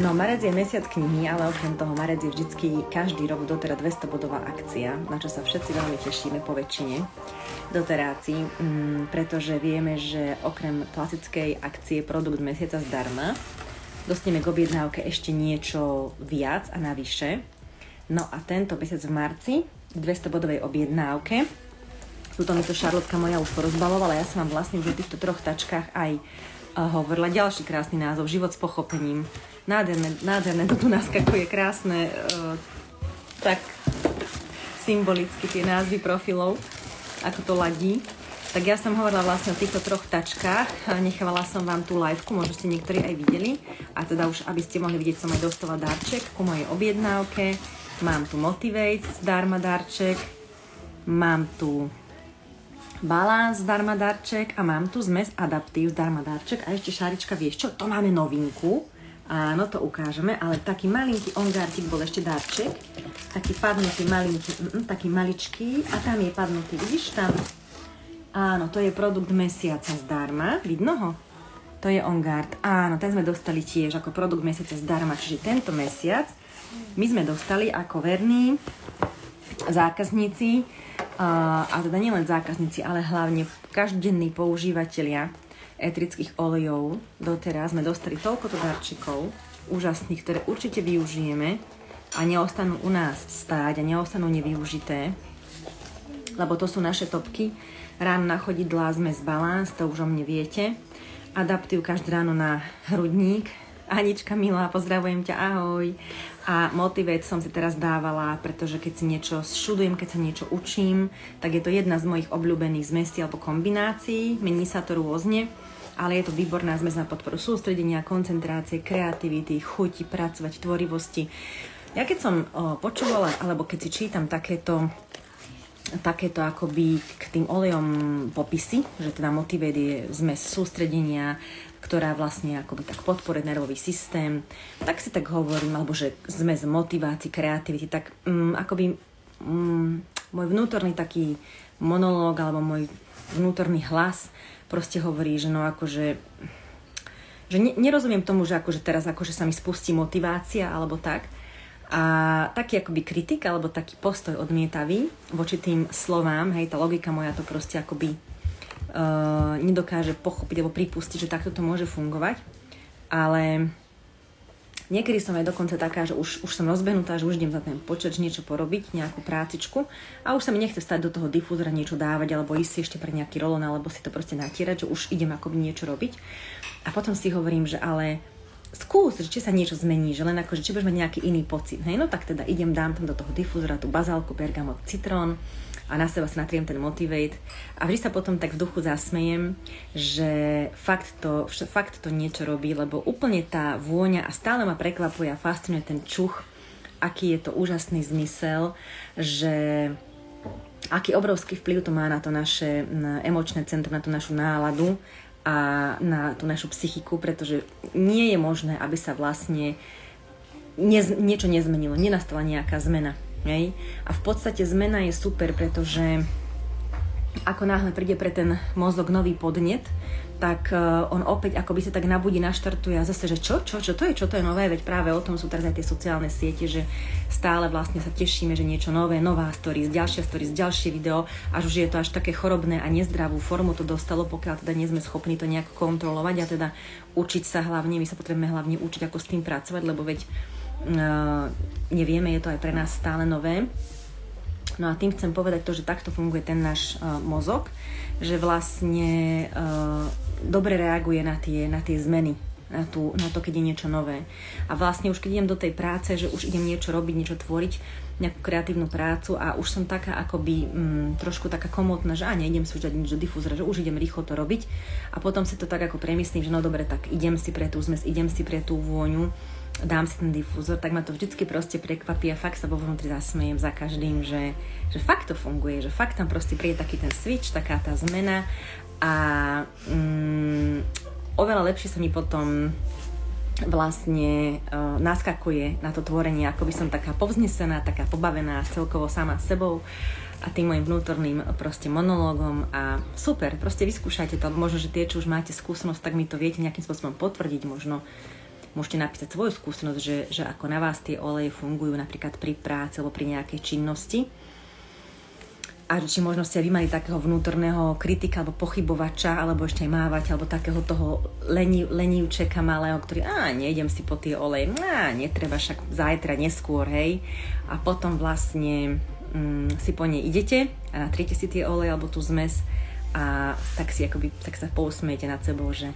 No, marec je mesiac knihy, ale okrem toho marec je vždycky každý rok doteraz 200 bodová akcia, na čo sa všetci veľmi tešíme po väčšine doterácií, mm, pretože vieme, že okrem klasickej akcie produkt mesiaca zdarma dostaneme k objednávke ešte niečo viac a navyše. No a tento mesiac v marci 200 bodovej objednávke Tuto mi to Šarlotka moja už porozbalovala, ja som vám vlastne o týchto troch tačkách aj hovorila. Ďalší krásny názov, Život s pochopením nádherné, nádherné tu naskakuje krásne uh, tak symbolicky tie názvy profilov, ako to ladí. Tak ja som hovorila vlastne o týchto troch tačkách, nechávala som vám tú liveku, možno ste niektorí aj videli. A teda už, aby ste mohli vidieť, som aj dostala darček ku mojej objednávke. Mám tu Motivate, zdarma darček. Mám tu Balance, zdarma darček. A mám tu zmes Adaptív, zdarma darček. A ešte Šárička, vieš čo, to máme novinku Áno, to ukážeme, ale taký malinký ongartik bol ešte darček. Taký padnutý malinký, mm, taký maličký a tam je padnutý, vidíš tam? Áno, to je produkt mesiaca zdarma, vidno ho? To je OnGuard. Áno, ten sme dostali tiež ako produkt mesiaca zdarma, čiže tento mesiac my sme dostali ako verní zákazníci, a teda nielen zákazníci, ale hlavne každodenní používateľia etrických olejov. Doteraz sme dostali toľko darčekov úžasných, ktoré určite využijeme a neostanú u nás stáť a neostanú nevyužité, lebo to sú naše topky. Ráno na chodidlá sme z balans, to už o mne viete. Adaptív každé ráno na hrudník. Anička milá, pozdravujem ťa, ahoj. A Motivate som si teraz dávala, pretože keď si niečo šudujem, keď sa niečo učím, tak je to jedna z mojich obľúbených zmestí alebo kombinácií. Mení sa to rôzne ale je to výborná zmes na podporu sústredenia, koncentrácie, kreativity, chuti, pracovať, tvorivosti. Ja keď som o, počúvala, alebo keď si čítam takéto takéto akoby k tým olejom popisy, že teda Motivate je zmes sústredenia, ktorá vlastne akoby tak podporuje nervový systém, tak si tak hovorím, alebo že zmes motivácií, kreativity, tak um, akoby um, môj vnútorný taký monológ alebo môj vnútorný hlas proste hovorí, že no akože že ne, nerozumiem tomu, že akože teraz akože sa mi spustí motivácia alebo tak. A taký akoby kritik alebo taký postoj odmietavý voči tým slovám, hej, tá logika moja to proste akoby uh, nedokáže pochopiť alebo pripustiť, že takto to môže fungovať. Ale Niekedy som aj dokonca taká, že už, už som rozbehnutá, že už idem za ten počet niečo porobiť, nejakú prácičku a už sa mi nechce stať do toho difúzora niečo dávať alebo ísť si ešte pre nejaký rolon alebo si to proste natierať, že už idem akoby niečo robiť. A potom si hovorím, že ale skús, že či sa niečo zmení, že len ako, či budeš mať nejaký iný pocit. Hej, no tak teda idem, dám tam do toho difúzora tú bazálku, bergamot, citrón, a na seba sa natriem ten motivate a vždy sa potom tak v duchu zasmejem, že fakt to, fakt to niečo robí, lebo úplne tá vôňa a stále ma prekvapuje a fascinuje ten čuch, aký je to úžasný zmysel, že aký obrovský vplyv to má na to naše na emočné centrum, na tú našu náladu a na tú našu psychiku, pretože nie je možné, aby sa vlastne nez, niečo nezmenilo, nenastala nejaká zmena. Hej? A v podstate zmena je super, pretože ako náhle príde pre ten mozog nový podnet, tak uh, on opäť ako by sa tak nabudí, naštartuje a zase, že čo, čo, čo to je, čo to je nové, veď práve o tom sú teraz aj tie sociálne siete, že stále vlastne sa tešíme, že niečo nové, nová stories, ďalšia stories, ďalšie video, až už je to až také chorobné a nezdravú formu to dostalo, pokiaľ teda nie sme schopní to nejako kontrolovať a teda učiť sa hlavne, my sa potrebujeme hlavne učiť, ako s tým pracovať, lebo veď nevieme, je to aj pre nás stále nové. No a tým chcem povedať to, že takto funguje ten náš uh, mozog, že vlastne uh, dobre reaguje na tie, na tie zmeny, na, tú, na to, keď je niečo nové. A vlastne už keď idem do tej práce, že už idem niečo robiť, niečo tvoriť, nejakú kreatívnu prácu a už som taká akoby mm, trošku taká komotná, že a nejdem si už dať nič do difúzora, že už idem rýchlo to robiť a potom si to tak ako premyslím, že no dobre, tak idem si pre tú zmes, idem si pre tú vôňu dám si ten difúzor, tak ma to vždycky proste prekvapí a fakt sa vo vnútri zasmejem za každým, že, že fakt to funguje, že fakt tam proste príde taký ten switch, taká tá zmena a mm, oveľa lepšie sa mi potom vlastne uh, naskakuje na to tvorenie, ako by som taká povznesená, taká pobavená celkovo sama sebou a tým môjim vnútorným proste monológom a super, proste vyskúšajte to, možno, že tie, čo už máte skúsenosť, tak mi to viete nejakým spôsobom potvrdiť, možno môžete napísať svoju skúsenosť, že, že ako na vás tie oleje fungujú napríklad pri práci alebo pri nejakej činnosti a či možno ste vy mali takého vnútorného kritika alebo pochybovača, alebo ešte aj mávať, alebo takého toho leni, lenivčeka malého, ktorý, a nejdem si po tie oleje, a netreba však zajtra, neskôr, hej. A potom vlastne mm, si po nej idete a natriete si tie oleje alebo tú zmes a tak si akoby, tak sa pousmiete nad sebou, že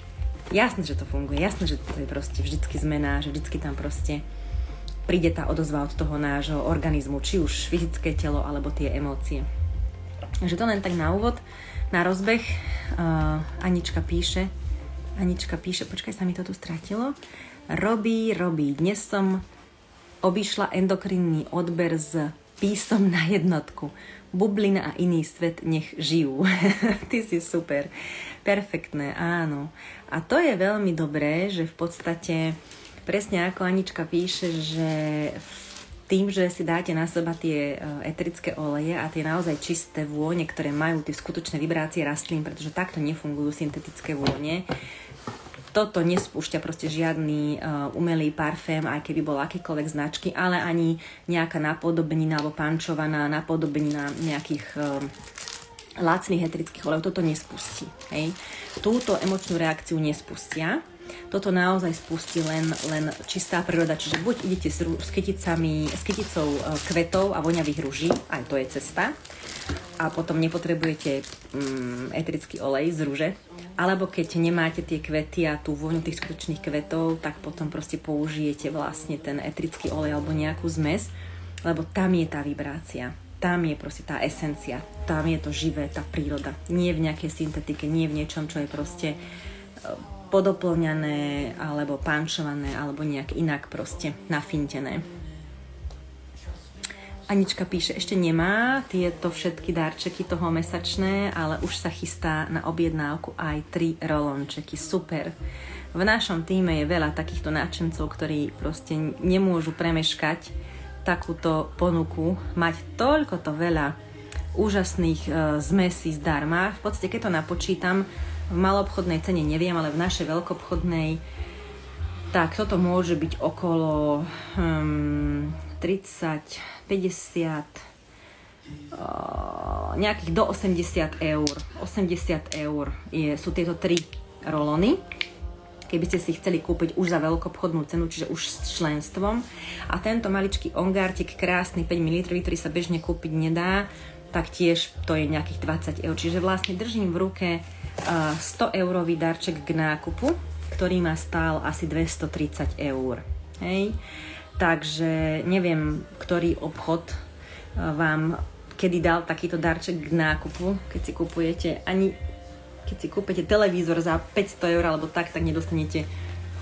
jasné, že to funguje, jasné, že to je proste vždycky zmena, že vždycky tam proste príde tá odozva od toho nášho organizmu, či už fyzické telo alebo tie emócie. Takže to len tak na úvod, na rozbeh. Uh, Anička píše, Anička píše, počkaj, sa mi to tu stratilo. Robí, robí. Dnes som obišla endokrinný odber z písom na jednotku. Bublina a iný svet nech žijú. Ty si super. Perfektné, áno. A to je veľmi dobré, že v podstate presne ako Anička píše, že tým, že si dáte na seba tie e, eterické oleje a tie naozaj čisté vône, ktoré majú tie skutočné vibrácie rastlín, pretože takto nefungujú syntetické vône, toto nespúšťa proste žiadny uh, umelý parfém, aj keby bol akýkoľvek značky, ale ani nejaká napodobenina alebo pančovaná napodobenina nejakých uh, lacných eterických olejov. Toto nespustí. Hej. Túto emočnú reakciu nespustia toto naozaj spustí len, len čistá príroda. Čiže buď idete s, s, kyticami, s kyticou e, kvetov a voňavých rúží, aj to je cesta, a potom nepotrebujete um, eterický olej z rúže, alebo keď nemáte tie kvety a tú vôňu tých skutočných kvetov, tak potom proste použijete vlastne ten eterický olej alebo nejakú zmes, lebo tam je tá vibrácia tam je proste tá esencia, tam je to živé, tá príroda. Nie v nejakej syntetike, nie v niečom, čo je proste e, podoplňané alebo pančované alebo nejak inak proste nafintené. Anička píše, ešte nemá tieto všetky darčeky toho mesačné, ale už sa chystá na objednávku aj tri rolončeky. Super. V našom týme je veľa takýchto náčencov, ktorí proste nemôžu premeškať takúto ponuku, mať toľko to veľa úžasných e, zmesí zdarma. V podstate, keď to napočítam, v maloobchodnej cene neviem, ale v našej veľkoobchodnej tak toto môže byť okolo um, 30, 50, uh, nejakých do 80 eur. 80 eur je, sú tieto tri rolony keby ste si chceli kúpiť už za veľkobchodnú cenu, čiže už s členstvom. A tento maličký ongártik, krásny 5 ml, ktorý sa bežne kúpiť nedá, tak tiež to je nejakých 20 eur. Čiže vlastne držím v ruke 100 eurový darček k nákupu, ktorý ma stál asi 230 eur. Hej? Takže neviem, ktorý obchod vám kedy dal takýto darček k nákupu, keď si kupujete ani keď si kúpete televízor za 500 eur alebo tak, tak nedostanete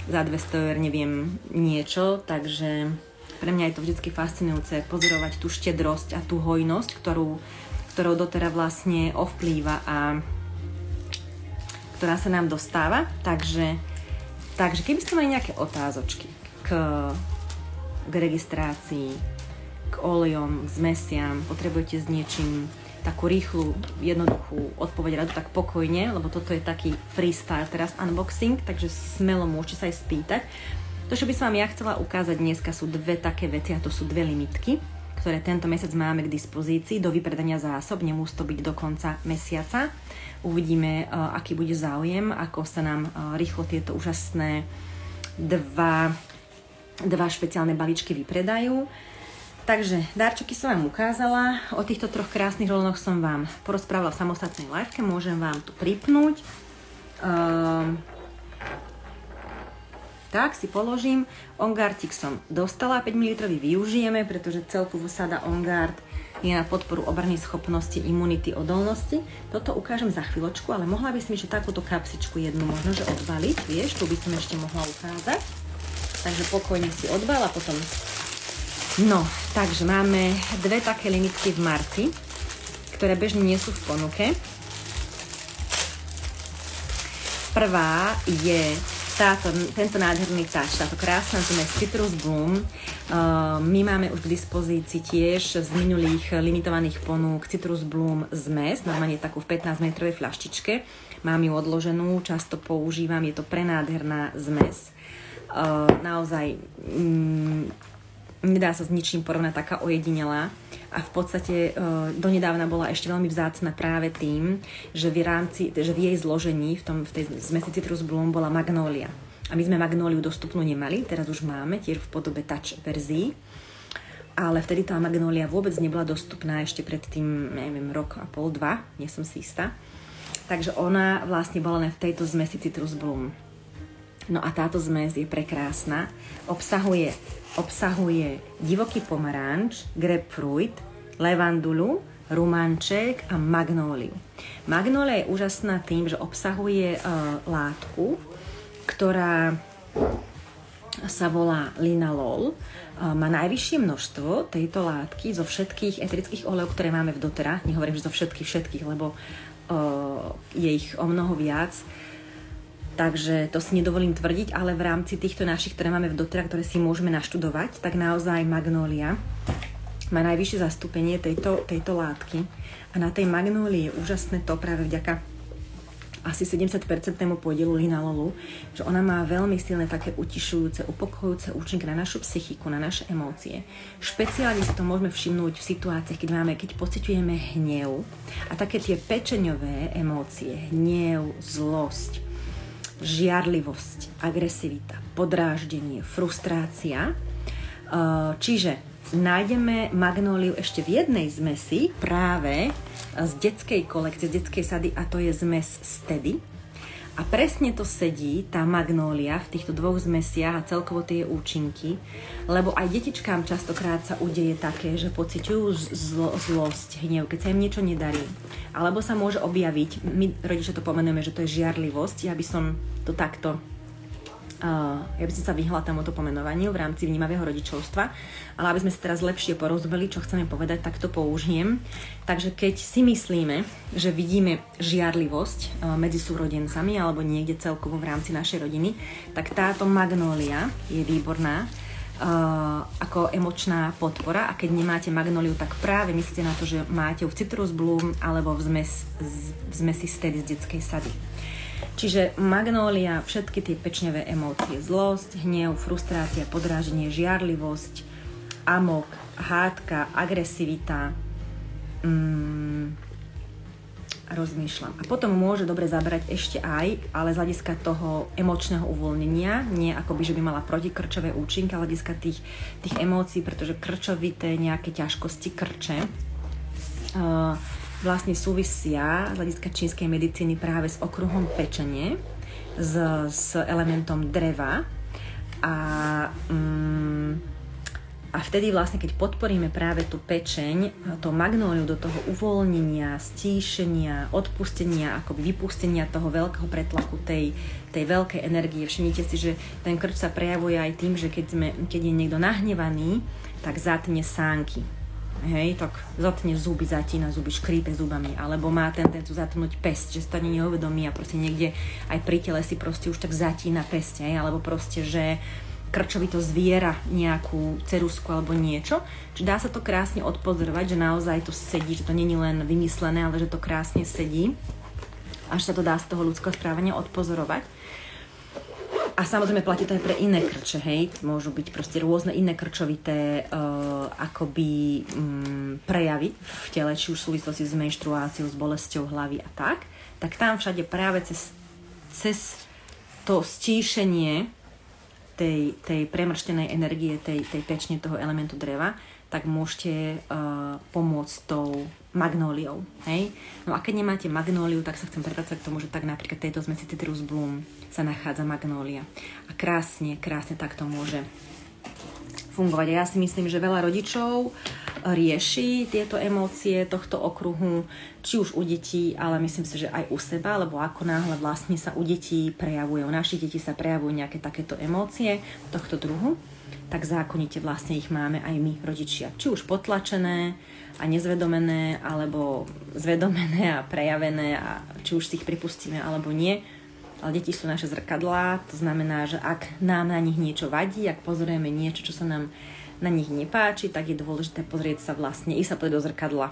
za 200 eur neviem niečo, takže pre mňa je to vždy fascinujúce pozorovať tú štedrosť a tú hojnosť, ktorú, ktorou doteraz vlastne ovplýva a ktorá sa nám dostáva. Takže, takže keby ste mali nejaké otázočky k, k registrácii, k olejom, k zmesiam, potrebujete s niečím takú rýchlu, jednoduchú odpoveď radu tak pokojne, lebo toto je taký freestyle teraz unboxing, takže smelo môžete sa aj spýtať. To, čo by som vám ja chcela ukázať dneska sú dve také veci a to sú dve limitky ktoré tento mesiac máme k dispozícii do vypredania zásob. Nemusí to byť do konca mesiaca. Uvidíme, e, aký bude záujem, ako sa nám e, rýchlo tieto úžasné dva, dva špeciálne balíčky vypredajú. Takže darčeky som vám ukázala, o týchto troch krásnych rolnoch som vám porozprávala v samostatnej liveke, môžem vám tu pripnúť. Um, tak si položím. Ongartik som dostala, 5 ml využijeme, pretože celkovo sada Ongard je na podporu obrany schopnosti, imunity, odolnosti. Toto ukážem za chvíľočku, ale mohla by si mi ešte takúto kapsičku jednu možno, že odbaliť, vieš, tu by som ešte mohla ukázať. Takže pokojne si odbala potom. No, takže máme dve také limitky v marci, ktoré bežne nie sú v ponuke. Prvá je táto, tento nádherný táč, táto krásna zmes Citrus Bloom. Uh, my máme už k dispozícii tiež z minulých limitovaných ponúk Citrus Bloom zmes, normálne takú v 15 metrovej fľaštičke. Mám ju odloženú, často používam, je to prenádherná zmes. uh, naozaj um, nedá sa s ničím porovnať taká ojedinelá a v podstate uh, donedávna bola ešte veľmi vzácna práve tým, že v, rámci, že v jej zložení, v, tom, v tej zmesi Citrus Bloom bola magnólia. A my sme magnóliu dostupnú nemali, teraz už máme, tiež v podobe touch verzii. Ale vtedy tá magnólia vôbec nebola dostupná ešte pred tým, neviem, rok a pol, dva, nie som si istá. Takže ona vlastne bola len v tejto zmesi Citrus Bloom. No a táto zmes je prekrásna. Obsahuje obsahuje divoký pomaranč, grapefruit, levandulu, rumanček a magnóliu. Magnólia je úžasná tým, že obsahuje uh, látku, ktorá sa volá linalol. Uh, má najvyššie množstvo tejto látky zo všetkých eterických olejov, ktoré máme v doterách. Nehovorím, že zo všetkých všetkých, lebo uh, je ich o mnoho viac. Takže to si nedovolím tvrdiť, ale v rámci týchto našich, ktoré máme v dotere, ktoré si môžeme naštudovať, tak naozaj magnólia má najvyššie zastúpenie tejto, tejto látky. A na tej magnólii je úžasné to práve vďaka asi 70-percentnému podielu linalolu, že ona má veľmi silné také utišujúce, upokojujúce účinky na našu psychiku, na naše emócie. Špeciálne si to môžeme všimnúť v situáciách, keď máme, keď pociťujeme hnev a také tie pečeňové emócie, hnev, zlosť, žiarlivosť, agresivita, podráždenie, frustrácia. Čiže nájdeme magnóliu ešte v jednej zmesi práve z detskej kolekcie, z detskej sady a to je zmes Steady a presne to sedí, tá magnólia v týchto dvoch zmesiach a celkovo tie účinky, lebo aj detičkám častokrát sa udeje také, že pociťujú zlo, zlosť, hnev, keď sa im niečo nedarí. Alebo sa môže objaviť, my rodičia to pomenujeme, že to je žiarlivosť, ja by som to takto ja by som sa vyhla tomuto pomenovaniu v rámci vnímavého rodičovstva, ale aby sme si teraz lepšie porozumeli, čo chceme povedať, tak to použijem. Takže keď si myslíme, že vidíme žiarlivosť uh, medzi súrodencami alebo niekde celkovo v rámci našej rodiny, tak táto magnólia je výborná Uh, ako emočná podpora a keď nemáte magnóliu, tak práve myslíte na to, že máte v citrus bloom alebo v, zmes, v zmesi stedy z detskej sady. Čiže magnólia, všetky tie pečňové emócie, zlosť, hnev, frustrácia, podráženie, žiarlivosť, amok, hádka, agresivita, mm, rozmýšľam. A potom môže dobre zabrať ešte aj, ale z hľadiska toho emočného uvoľnenia, nie ako by, že by mala protikrčové účinky, ale hľadiska tých, tých emócií, pretože krčovité nejaké ťažkosti krče, uh, vlastne súvisia z hľadiska čínskej medicíny práve s okruhom pečenie, s, s elementom dreva a, um, a vtedy vlastne, keď podporíme práve tú pečeň, to magnóliu do toho uvoľnenia, stíšenia, odpustenia, akoby vypustenia toho veľkého pretlaku tej, tej veľkej energie. Všimnite si, že ten krč sa prejavuje aj tým, že keď, sme, keď je niekto nahnevaný, tak zatne sánky hej, tak zatne zuby, zatína zuby, škrípe zubami, alebo má tendenciu zatnúť pest, že sa to ani neuvedomí a proste niekde aj pri tele si proste už tak zatína pest, hej, alebo proste, že krčovito zviera nejakú cerusku alebo niečo. Čiže dá sa to krásne odpozorovať, že naozaj to sedí, že to není len vymyslené, ale že to krásne sedí. Až sa to dá z toho ľudského správania odpozorovať. A samozrejme platí to aj pre iné krče, hej. Môžu byť proste rôzne iné krčovité uh, akoby um, prejavy v tele, či už v súvislosti s menštruáciou, s bolesťou hlavy a tak. Tak tam všade práve cez, cez to stíšenie tej, tej premrštenej energie, tej, tej pečne toho elementu dreva, tak môžete uh, pomôcť tou magnóliou. Hej? No a keď nemáte magnóliu, tak sa chcem pretácať k tomu, že tak napríklad tejto zmesi Citrus Bloom sa nachádza magnólia. A krásne, krásne takto môže fungovať. A ja si myslím, že veľa rodičov rieši tieto emócie tohto okruhu, či už u detí, ale myslím si, že aj u seba, lebo ako náhle vlastne sa u detí prejavujú, u našich detí sa prejavujú nejaké takéto emócie tohto druhu, tak zákonite vlastne ich máme aj my, rodičia. Či už potlačené a nezvedomené, alebo zvedomené a prejavené, a či už si ich pripustíme alebo nie. Ale deti sú naše zrkadlá, to znamená, že ak nám na nich niečo vadí, ak pozorujeme niečo, čo sa nám na nich nepáči, tak je dôležité pozrieť sa vlastne, ísť sa pozrieť do zrkadla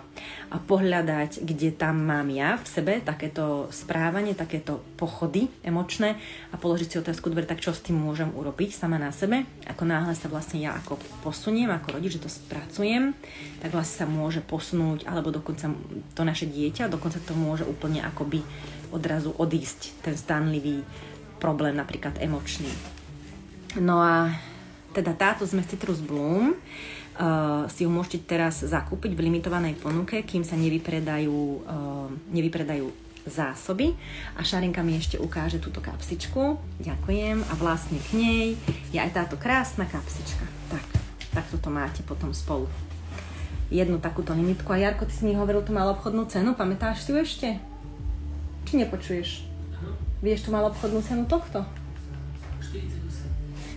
a pohľadať, kde tam mám ja v sebe takéto správanie, takéto pochody emočné a položiť si otázku, dobre, tak čo s tým môžem urobiť sama na sebe. Ako náhle sa vlastne ja ako posuniem, ako rodič, že to spracujem, tak vlastne sa môže posunúť, alebo dokonca to naše dieťa, dokonca to môže úplne akoby odrazu odísť, ten stanlivý problém napríklad emočný. No a teda táto zmes Citrus Bloom uh, si ju môžete teraz zakúpiť v limitovanej ponuke, kým sa nevypredajú, uh, nevypredajú zásoby. A Šarinka mi ešte ukáže túto kapsičku. Ďakujem. A vlastne k nej je aj táto krásna kapsička. Tak, tak toto máte potom spolu. Jednu takúto limitku. A Jarko, ty si mi hovoril tú malú obchodnú cenu. Pamätáš si ju ešte? Či nepočuješ? Vieš tú malú obchodnú cenu tohto?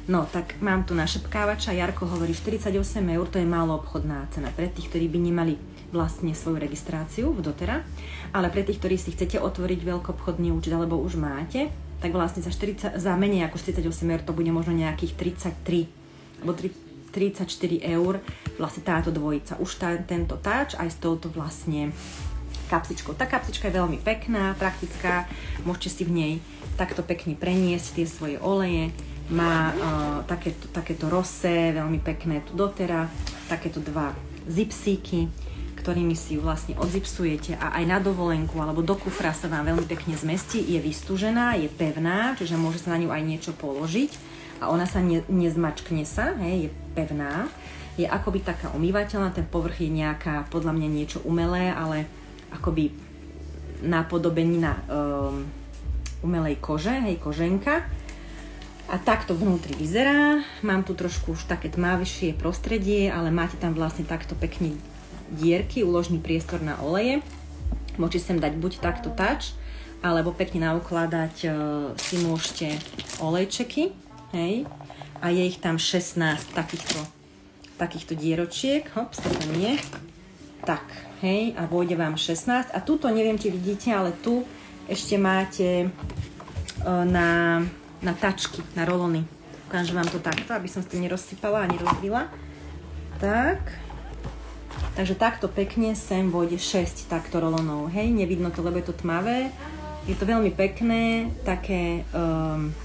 No, tak mám tu našepkávača, Jarko hovorí 48 eur, to je málo obchodná cena pre tých, ktorí by nemali vlastne svoju registráciu v dotera, ale pre tých, ktorí si chcete otvoriť veľkoobchodný účet alebo už máte, tak vlastne za, 40, za menej ako 48 eur to bude možno nejakých 33 alebo 34 eur. Vlastne táto dvojica. Už tá, tento táč aj s touto vlastne kapsičkou. Tá kapsička je veľmi pekná, praktická, môžete si v nej takto pekne preniesť tie svoje oleje, má uh, takéto, takéto rose, veľmi pekné tu dotera, takéto dva zipsíky, ktorými si ju vlastne odzipsujete a aj na dovolenku alebo do kufra sa vám veľmi pekne zmestí, je vystúžená, je pevná, čiže môže sa na ňu aj niečo položiť a ona sa ne, nezmačkne sa, hej, je pevná, je akoby taká umývateľná, ten povrch je nejaká, podľa mňa niečo umelé, ale akoby napodobenina um, umelej kože, hej, koženka a takto vnútri vyzerá. Mám tu trošku už také tmavšie prostredie, ale máte tam vlastne takto pekne dierky, uložný priestor na oleje. Môžete sem dať buď takto tač, alebo pekne naukladať uh, si môžete olejčeky, hej, a je ich tam 16 takýchto, takýchto dieročiek, hops, to nie, tak, hej, a vôjde vám 16 a tuto neviem, či vidíte, ale tu ešte máte uh, na na tačky, na rolony. Ukážem vám to takto, aby som tým nerozsypala a nerozbila. Tak. Takže takto pekne sem vôjde 6 takto rolonov. Hej, nevidno to, lebo je to tmavé. Je to veľmi pekné, také, um,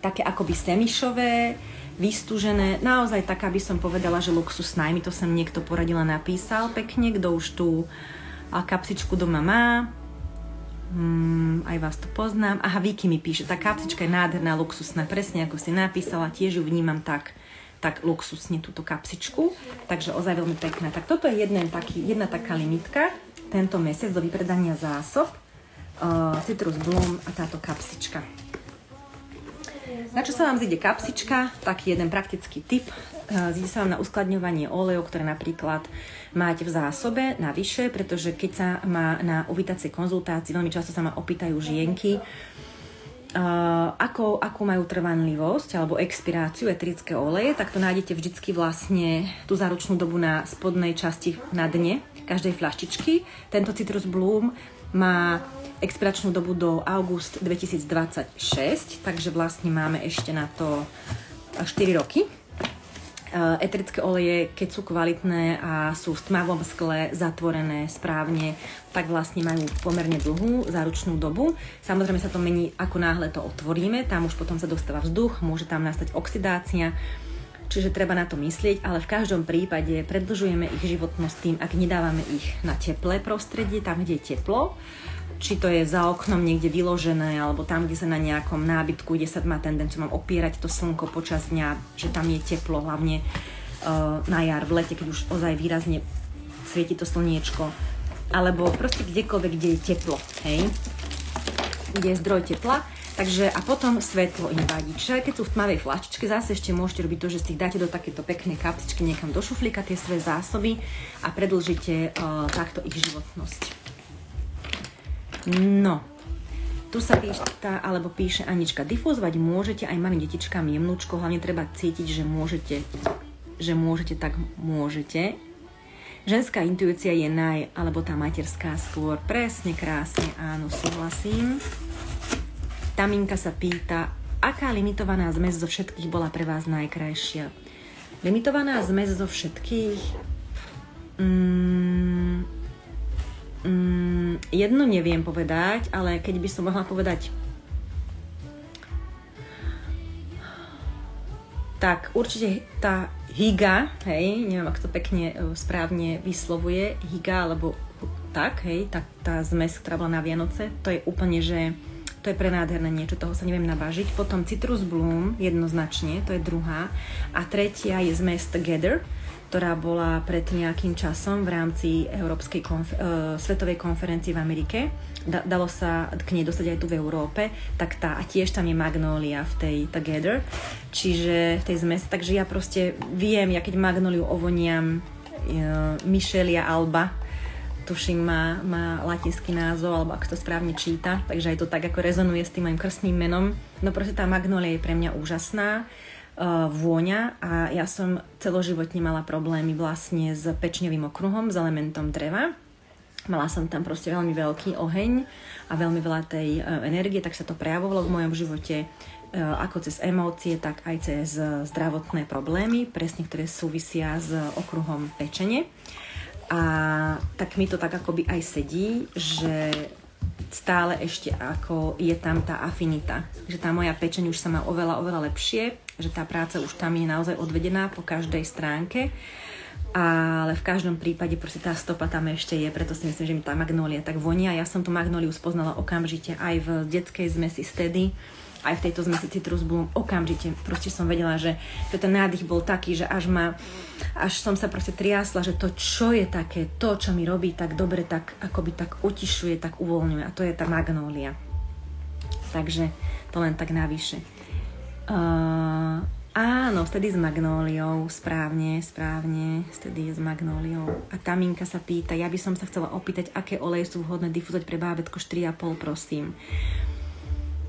také akoby semišové, vystúžené, naozaj taká by som povedala, že luxusná. Aj to sem niekto poradila, napísal pekne, kto už tú kapsičku doma má Hmm, aj vás to poznám. Aha, Vicky mi píše, tá kapsička je nádherná, luxusná, presne ako si napísala, tiež ju vnímam tak, tak luxusne túto kapsičku, takže ozaj veľmi pekná. Tak toto je jeden taký, jedna taká limitka tento mesiac do vypredania zásob. Uh, Citrus Bloom a táto kapsička. Na čo sa vám zíde kapsička? Taký jeden praktický tip. Uh, zíde sa vám na uskladňovanie olejov, ktoré napríklad máte v zásobe navyše, pretože keď sa má na uvítacej konzultácii, veľmi často sa ma opýtajú žienky, Uh, ako, ako majú trvanlivosť alebo expiráciu etrické oleje, tak to nájdete vždycky vlastne tú záručnú dobu na spodnej časti na dne každej fľaštičky. Tento Citrus Bloom má expiračnú dobu do august 2026, takže vlastne máme ešte na to 4 roky. Eh, eterické oleje, keď sú kvalitné a sú v tmavom skle zatvorené správne, tak vlastne majú pomerne dlhú záručnú dobu. Samozrejme sa to mení, ako náhle to otvoríme, tam už potom sa dostáva vzduch, môže tam nastať oxidácia, čiže treba na to myslieť, ale v každom prípade predlžujeme ich životnosť tým, ak nedávame ich na teplé prostredie, tam, kde je teplo, či to je za oknom niekde vyložené, alebo tam, kde sa na nejakom nábytku, kde sa má tendenciu mám opierať to slnko počas dňa, že tam je teplo, hlavne uh, na jar, v lete, keď už ozaj výrazne svieti to slniečko. Alebo proste kdekoľvek, kde je teplo, hej? Kde je zdroj tepla. Takže a potom svetlo im vadí. Čiže keď sú v tmavej flaštičke, zase ešte môžete robiť to, že si ich dáte do takéto peknej kapsičky niekam do šuflíka tie svoje zásoby a predlžíte uh, takto ich životnosť. No, tu sa píše, tá, alebo píše Anička, difúzovať môžete aj malým detičkám jemnúčko, hlavne treba cítiť, že môžete, že môžete, tak môžete. Ženská intuícia je naj, alebo tá materská skôr. Presne, krásne, áno, súhlasím. Taminka sa pýta, aká limitovaná zmes zo všetkých bola pre vás najkrajšia? Limitovaná zmes zo všetkých? Mm, mm, jednu neviem povedať, ale keď by som mohla povedať tak určite tá higa, hej, neviem, ako to pekne e, správne vyslovuje, higa, alebo tak, hej, tá, tá zmes, ktorá bola na Vianoce, to je úplne, že to je prenádherné niečo, toho sa neviem navážiť. Potom Citrus Bloom, jednoznačne, to je druhá. A tretia je zmes Together, ktorá bola pred nejakým časom v rámci Európskej konf- uh, svetovej konferencie v Amerike. Da- dalo sa k nej dostať aj tu v Európe, tak tá, a tiež tam je Magnolia v tej Together, čiže v tej zmes, takže ja proste viem, ja keď Magnoliu ovoniam uh, Michelia Alba, tuším, má, má latinský názov, alebo ak to správne číta, takže aj to tak ako rezonuje s tým mojim krstným menom. No proste tá magnolia je pre mňa úžasná vôňa a ja som celoživotne mala problémy vlastne s pečňovým okruhom, s elementom dreva. Mala som tam proste veľmi veľký oheň a veľmi veľa tej uh, energie, tak sa to prejavovalo v mojom živote uh, ako cez emócie, tak aj cez zdravotné problémy, presne ktoré súvisia s okruhom pečenie. A tak mi to tak akoby aj sedí, že stále ešte ako je tam tá afinita. Že tá moja pečeň už sa má oveľa, oveľa lepšie že tá práca už tam je naozaj odvedená po každej stránke ale v každom prípade proste tá stopa tam ešte je, preto si myslím, že mi tá magnólia tak vonia. Ja som tú magnóliu spoznala okamžite aj v detskej zmesi stedy, aj v tejto zmesi Citrus Bloom okamžite. Proste som vedela, že, ten nádych bol taký, že až ma, až som sa proste triasla, že to, čo je také, to, čo mi robí tak dobre, tak akoby tak utišuje, tak uvoľňuje. A to je tá magnólia. Takže to len tak navyše. Uh, áno, vtedy s magnóliou, správne, správne, vtedy s magnóliou. A Taminka sa pýta, ja by som sa chcela opýtať, aké oleje sú vhodné difuzovať pre bábetko 4,5, prosím.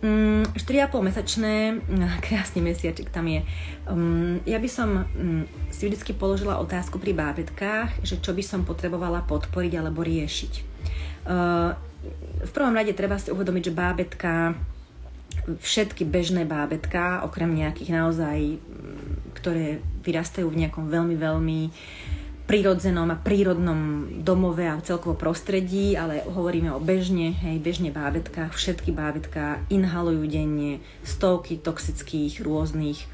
Mm, 4,5 mesačné, krásny mesiačik tam je. Um, ja by som si vždycky položila otázku pri bábetkách, že čo by som potrebovala podporiť alebo riešiť. Uh, v prvom rade treba si uvedomiť, že bábetka všetky bežné bábetka, okrem nejakých naozaj, mm, ktoré vyrastajú v nejakom veľmi, veľmi prírodzenom a prírodnom domove a celkovo prostredí, ale hovoríme o bežne, hej, bežne bábetkách, všetky bábetka inhalujú denne stovky toxických rôznych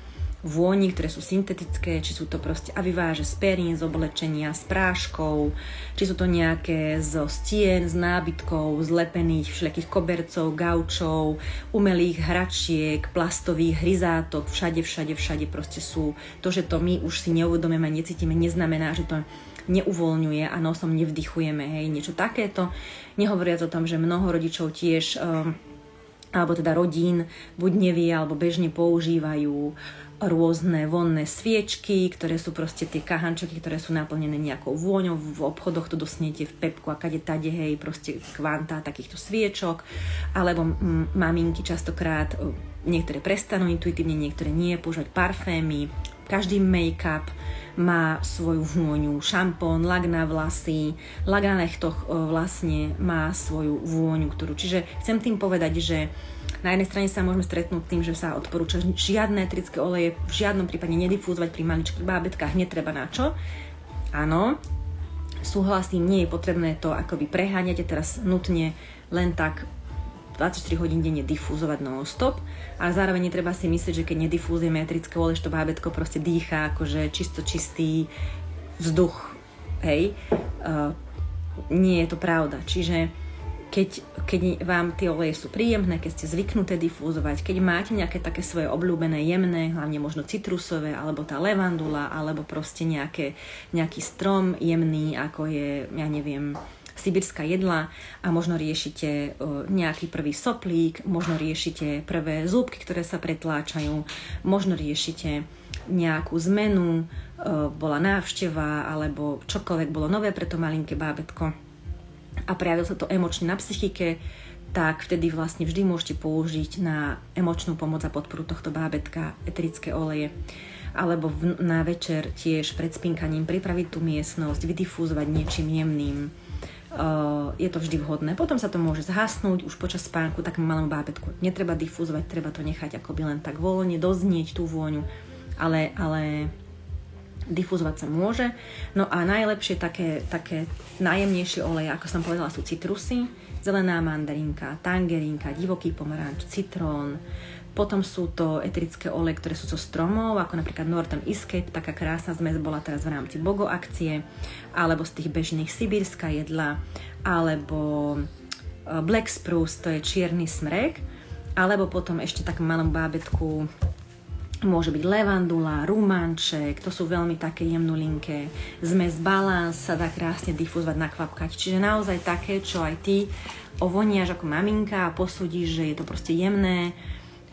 vôni, ktoré sú syntetické, či sú to proste aviváže z perín, z oblečenia, z práškov, či sú to nejaké zo stien, z nábytkov, zlepených všelijakých kobercov, gaučov, umelých hračiek, plastových hryzátok, všade, všade, všade proste sú. To, že to my už si neuvedomíme, necítime, neznamená, že to neuvoľňuje a nosom nevdychujeme, hej, niečo takéto. Nehovoriac o tom, že mnoho rodičov tiež um, alebo teda rodín buď nevie alebo bežne používajú rôzne vonné sviečky, ktoré sú proste tie kahančeky, ktoré sú naplnené nejakou vôňou. V obchodoch to dostanete v pepku a kade tade, hej, proste kvanta takýchto sviečok. Alebo maminky častokrát, niektoré prestanú intuitívne, niektoré nie, používať parfémy. Každý make-up má svoju vôňu, šampón, lak na vlasy, lak na nechtoch vlastne má svoju vôňu, ktorú... Čiže chcem tým povedať, že na jednej strane sa môžeme stretnúť tým, že sa odporúča žiadne etrické oleje v žiadnom prípade nedifúzovať pri maličkých bábetkách, netreba na čo. Áno, súhlasím, nie je potrebné to akoby preháňať teraz nutne len tak 24 hodín denne difúzovať non-stop, ale zároveň netreba si myslieť, že keď nedifúzujeme etrické že to bábetko proste dýcha akože čisto čistý vzduch, hej. Uh, nie je to pravda. Čiže keď, keď vám tie oleje sú príjemné, keď ste zvyknuté difúzovať, keď máte nejaké také svoje obľúbené jemné, hlavne možno citrusové, alebo tá levandula, alebo proste nejaké, nejaký strom jemný, ako je, ja neviem, sibírska jedla a možno riešite nejaký prvý soplík, možno riešite prvé zúbky, ktoré sa pretláčajú, možno riešite nejakú zmenu, bola návšteva alebo čokoľvek bolo nové pre to malinké bábetko a prejavil sa to emočne na psychike, tak vtedy vlastne vždy môžete použiť na emočnú pomoc a podporu tohto bábetka eterické oleje alebo v, na večer tiež pred spinkaním pripraviť tú miestnosť, vydifúzovať niečím jemným. Uh, je to vždy vhodné. Potom sa to môže zhasnúť už počas spánku takému malému bábetku. Netreba difúzovať, treba to nechať akoby len tak voľne doznieť tú vôňu, ale, ale difuzovať sa môže. No a najlepšie také, také najjemnejšie oleje, ako som povedala, sú citrusy, zelená mandarinka, tangerínka, divoký pomaranč, citrón, potom sú to eterické oleje, ktoré sú zo stromov, ako napríklad Northern Escape, taká krásna zmes bola teraz v rámci Bogo akcie, alebo z tých bežných sibírska jedla, alebo e, Black Spruce, to je čierny smrek, alebo potom ešte tak malom bábetku môže byť levandula, rumanček, to sú veľmi také jemnulinké. Zmes balans sa dá krásne difuzovať na kvapkať. Čiže naozaj také, čo aj ty ovoniaš ako maminka a posúdiš, že je to proste jemné,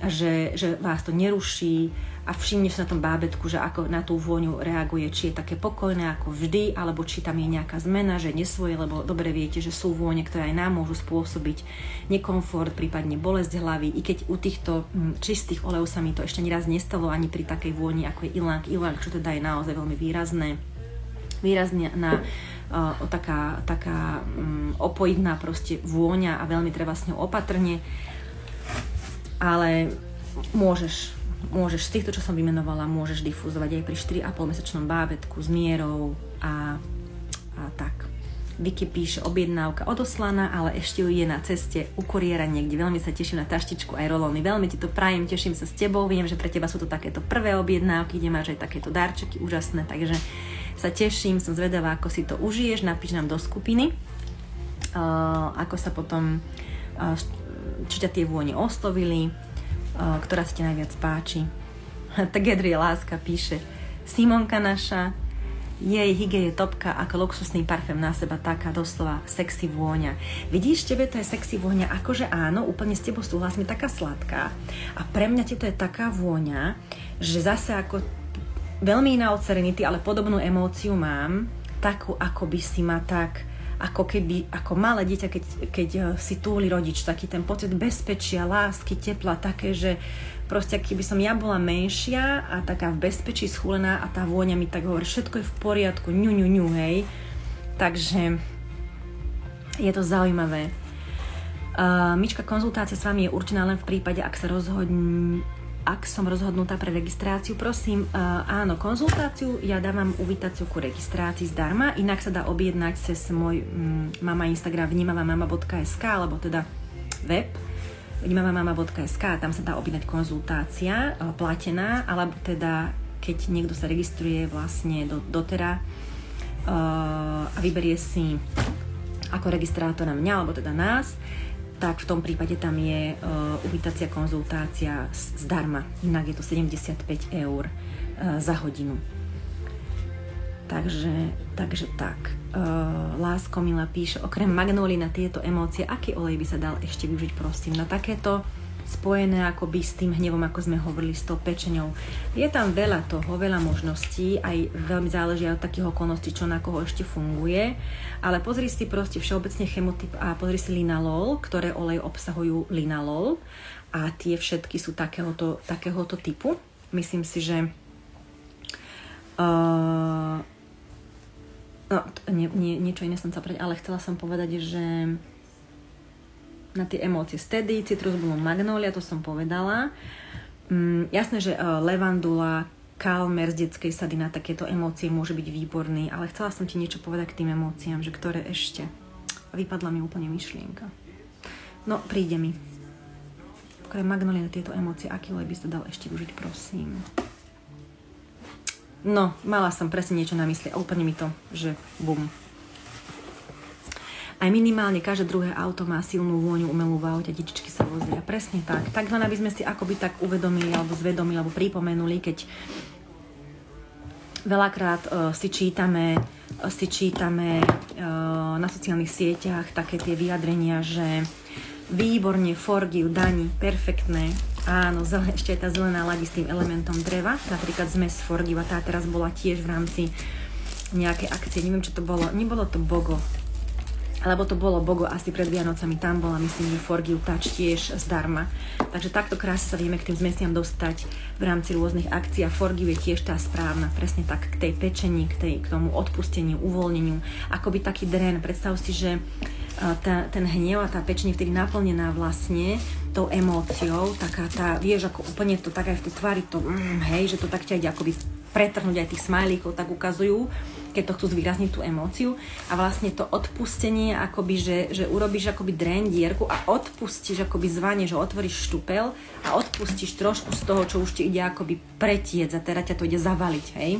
že, že vás to neruší a všimne sa na tom bábetku, že ako na tú vôňu reaguje, či je také pokojné ako vždy, alebo či tam je nejaká zmena, že nesvoje, lebo dobre viete, že sú vône, ktoré aj nám môžu spôsobiť nekomfort, prípadne bolesť hlavy, i keď u týchto hm, čistých olejov sa mi to ešte nieraz nestalo ani pri takej vôni, ako je ilang. Ilang, čo teda je naozaj veľmi výrazné. Výrazne na uh, taká, taká um, opojidná proste vôňa a veľmi treba s ňou opatrne. Ale môžeš, môžeš z týchto, čo som vymenovala, môžeš difuzovať aj pri 4,5 mesačnom bábetku s mierou a, a tak. Vicky píše objednávka odoslaná, ale ešte ju je na ceste u kuriéra niekde. Veľmi sa teším na taštičku aj rolóny. Veľmi ti to prajem, teším sa s tebou. Viem, že pre teba sú to takéto prvé objednávky, kde máš aj takéto darčeky úžasné, takže sa teším, som zvedavá, ako si to užiješ. Napíš nám do skupiny, uh, ako sa potom uh, či ťa tie vône oslovili, ktorá sa ti najviac páči. Tak Gedrie Láska píše, Simonka naša, jej hygge je topka ako luxusný parfém na seba, taká doslova sexy vôňa. Vidíš, tebe to je sexy vôňa, akože áno, úplne s tebou súhlasím, taká sladká. A pre mňa ti to je taká vôňa, že zase ako veľmi iná od Serenity, ale podobnú emóciu mám, takú, ako by si ma tak ako keby, ako malé dieťa, keď, keď eh, si túli rodič, taký ten pocit bezpečia, lásky, tepla, také, že proste keby som ja bola menšia a taká v bezpečí schúlená a tá vôňa mi tak hovorí, všetko je v poriadku, ňu, ňu, ňu, hej. Takže je to zaujímavé. Uh, Myčka, konzultácia s vami je určená len v prípade, ak sa rozhodn- ak som rozhodnutá pre registráciu, prosím, uh, áno, konzultáciu, ja dávam uvítaciu ku registrácii zdarma, inak sa dá objednať cez môj um, mama Instagram vnímavamama.sk alebo teda web vnímavamama.sk tam sa dá objednať konzultácia uh, platená, alebo teda keď niekto sa registruje vlastne do, dotera uh, a vyberie si ako registrátora mňa, alebo teda nás, tak v tom prípade tam je uh, uvítacia konzultácia zdarma. Inak je to 75 eur uh, za hodinu. Takže, takže tak. Uh, Lásko Mila píše, okrem magnóly na tieto emócie, aký olej by sa dal ešte využiť, prosím? Na takéto spojené akoby s tým hnevom, ako sme hovorili, s tou pečenou. Je tam veľa toho, veľa možností, aj veľmi záleží od takých okolností, čo na koho ešte funguje, ale pozri si proste všeobecne chemotyp a pozri si linalol, ktoré olej obsahujú linalol a tie všetky sú takéhoto, takéhoto typu. Myslím si, že uh, no, nie, nie, niečo iné som sa povedať, ale chcela som povedať, že na tie emócie. Stedy, citrus bolo magnolia, to som povedala. Mm, jasné, že uh, levandula, kalmer z detskej sady na takéto emócie môže byť výborný, ale chcela som ti niečo povedať k tým emóciám, že ktoré ešte. Vypadla mi úplne myšlienka. No, príde mi. Okrem magnolia na tieto emócie, aký lej by sa dal ešte využiť, prosím. No, mala som presne niečo na mysli a úplne mi to, že bum, aj minimálne každé druhé auto má silnú vôňu umelú v aute, detičky sa vozia. Presne tak. Tak len aby sme si akoby tak uvedomili alebo zvedomili alebo pripomenuli, keď veľakrát uh, si čítame, uh, si čítame uh, na sociálnych sieťach také tie vyjadrenia, že výborne, forgiu, dani, perfektné. Áno, ešte aj tá zelená ladí s tým elementom dreva, napríklad zmes forgiva, tá teraz bola tiež v rámci nejakej akcie, neviem čo to bolo, nebolo to Bogo, lebo to bolo Bogo asi pred Vianocami, tam bola myslím, že Forgive Touch tiež zdarma. Takže takto krásne sa vieme k tým zmesiam dostať v rámci rôznych akcií a Forgive je tiež tá správna, presne tak k tej pečení, k, tej, k tomu odpusteniu, uvoľneniu, akoby taký dren. Predstav si, že tá, ten hnev a tá pečenie vtedy naplnená vlastne tou emóciou, taká tá, vieš, ako úplne to tak aj v tej tvári, to, mm, hej, že to tak ťa ide akoby pretrhnúť aj tých smajlíkov, tak ukazujú, keď to chcú zvýrazniť tú emóciu. A vlastne to odpustenie, akoby, že, že urobíš akoby dren, dierku a odpustíš akoby zvanie, že otvoríš štupel a odpustíš trošku z toho, čo už ti ide akoby pretiec a teraz ťa to ide zavaliť, hej.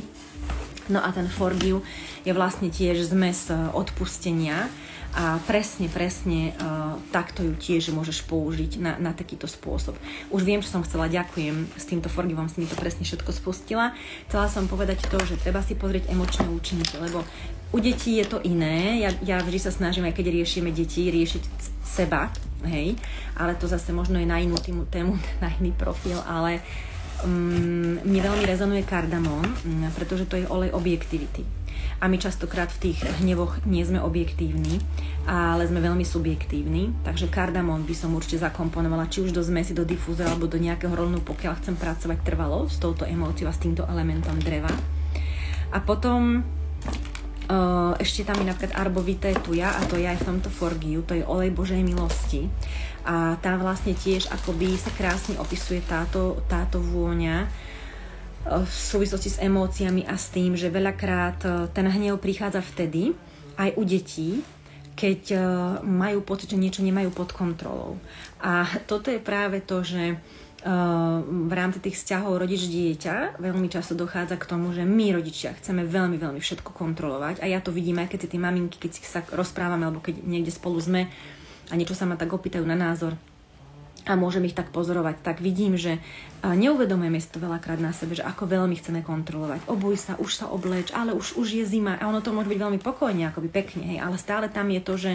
No a ten forgive je vlastne tiež zmes e, odpustenia a presne, presne uh, takto ju tiež môžeš použiť na, na takýto spôsob. Už viem, čo som chcela, ďakujem, s týmto forgivom si mi to presne všetko spustila. Chcela som povedať to, že treba si pozrieť emočné účinky, lebo u detí je to iné. Ja, ja vždy sa snažím, aj keď riešime deti, riešiť seba, hej, ale to zase možno je na inú týmu, tému, na iný profil, ale um, mi veľmi rezonuje kardamón, mm, pretože to je olej objektivity a my častokrát v tých hnevoch nie sme objektívni, ale sme veľmi subjektívni, takže kardamón by som určite zakomponovala či už do zmesi, do difúzora alebo do nejakého rolnu, pokiaľ chcem pracovať trvalo s touto emóciou a s týmto elementom dreva. A potom Uh, ešte tam je napríklad arbovité tuja a to je aj v tomto forgiu, to je olej Božej milosti. A tá vlastne tiež akoby sa krásne opisuje táto, táto vôňa v súvislosti s emóciami a s tým, že veľakrát e, ten hnev prichádza vtedy, aj u detí, keď e, majú pocit, že niečo nemajú pod kontrolou. A toto je práve to, že v rámci tých vzťahov rodič-dieťa veľmi často dochádza k tomu, že my rodičia chceme veľmi, veľmi všetko kontrolovať a ja to vidím aj keď si tie maminky, keď si sa rozprávame alebo keď niekde spolu sme a niečo sa ma tak opýtajú na názor, a môžem ich tak pozorovať, tak vidím, že neuvedomujeme si to veľakrát na sebe, že ako veľmi chceme kontrolovať. Obuj sa, už sa obleč, ale už, už je zima. A ono to môže byť veľmi pokojne, akoby pekne, hej, ale stále tam je to, že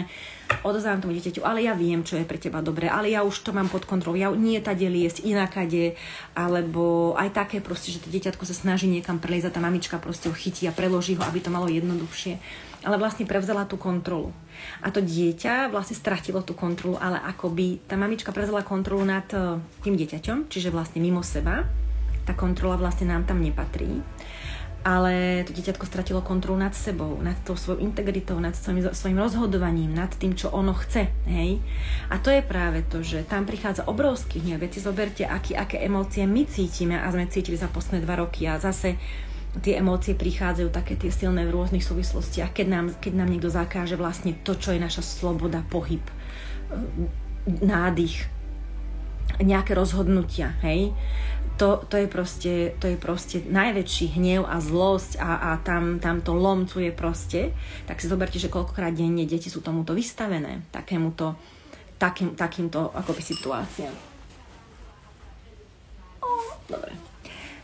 odozvám tomu dieťaťu, ale ja viem, čo je pre teba dobré, ale ja už to mám pod kontrolou, ja nie tade liesť, inakade, alebo aj také proste, že to dieťatko sa snaží niekam preliezať, tá mamička proste ho chytí a preloží ho, aby to malo jednoduchšie ale vlastne prevzala tú kontrolu. A to dieťa vlastne stratilo tú kontrolu, ale akoby tá mamička prevzala kontrolu nad e, tým dieťaťom, čiže vlastne mimo seba. Tá kontrola vlastne nám tam nepatrí. Ale to dieťatko stratilo kontrolu nad sebou, nad tou svojou integritou, nad svojim, svojim rozhodovaním, nad tým, čo ono chce. Hej? A to je práve to, že tam prichádza obrovský hnev. Viete, zoberte, aký, aké emócie my cítime a sme cítili za posledné dva roky a zase tie emócie prichádzajú také tie silné v rôznych súvislostiach, keď nám, keď nám niekto zakáže vlastne to, čo je naša sloboda, pohyb, e, nádych, nejaké rozhodnutia, hej. To, to, je proste, to je proste najväčší hnev a zlosť a, a tam, tam to lomcuje proste. Tak si zoberte, že koľkokrát denne deti sú tomuto vystavené, takémuto, takým, takýmto akoby situáciám. Dobre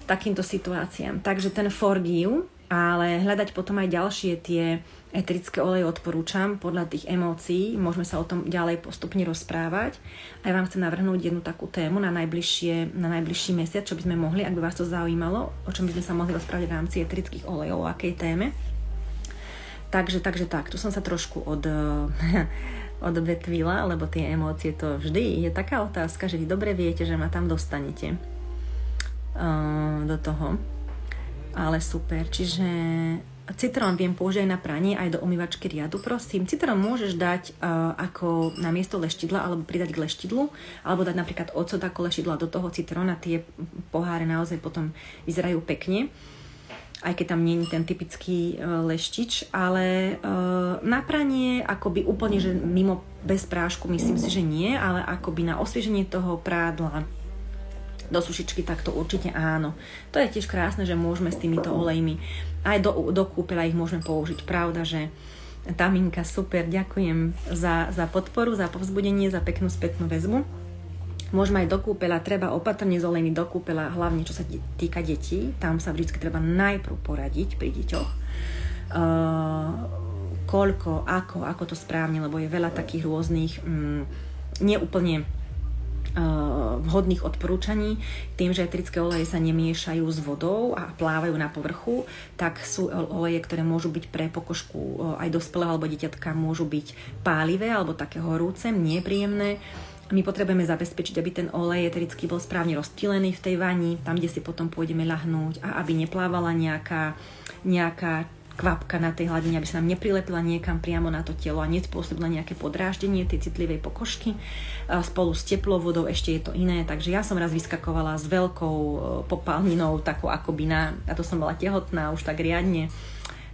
takýmto situáciám. Takže ten forgive, ale hľadať potom aj ďalšie tie eterické oleje odporúčam podľa tých emócií. Môžeme sa o tom ďalej postupne rozprávať. A ja vám chcem navrhnúť jednu takú tému na, najbližšie, na najbližší mesiac, čo by sme mohli, ak by vás to zaujímalo, o čom by sme sa mohli rozprávať v rámci eterických olejov, o akej téme. Takže, takže tak, tu som sa trošku od, odvetvila, lebo tie emócie to vždy je taká otázka, že vy dobre viete, že ma tam dostanete do toho. Ale super, čiže citrón viem použiť aj na pranie, aj do umývačky riadu, prosím. Citrón môžeš dať uh, ako na miesto leštidla, alebo pridať k leštidlu, alebo dať napríklad ocot ako leštidla do toho citróna, tie poháre naozaj potom vyzerajú pekne aj keď tam nie je ten typický uh, leštič, ale uh, na pranie akoby úplne, že mimo bez prášku, myslím si, že nie, ale akoby na osvieženie toho prádla do sušičky, tak to určite áno. To je tiež krásne, že môžeme s týmito olejmi aj do, do kúpela ich môžeme použiť. Pravda, že Taminka, super, ďakujem za, za podporu, za povzbudenie, za peknú spätnú väzbu. Môžeme aj do kúpela, treba opatrne s olejmi do kúpela, hlavne čo sa týka detí. Tam sa vždy treba najprv poradiť pri deťoch. Uh, koľko, ako, ako to správne, lebo je veľa takých rôznych um, neúplne vhodných odporúčaní. Tým, že etrické oleje sa nemiešajú s vodou a plávajú na povrchu, tak sú oleje, ktoré môžu byť pre pokožku eh, aj dospelého alebo dieťatka, môžu byť pálivé alebo také horúce, nepríjemné. My potrebujeme zabezpečiť, aby ten olej eterický bol správne rozptýlený v tej vani, tam, kde si potom pôjdeme ľahnúť a aby neplávala nejaká, nejaká kvapka na tej hladine, aby sa nám neprilepila niekam priamo na to telo a nespôsobila nejaké podráždenie tej citlivej pokožky. Spolu s teplou vodou ešte je to iné, takže ja som raz vyskakovala s veľkou e, popálninou, takou akoby na, a to som bola tehotná už tak riadne,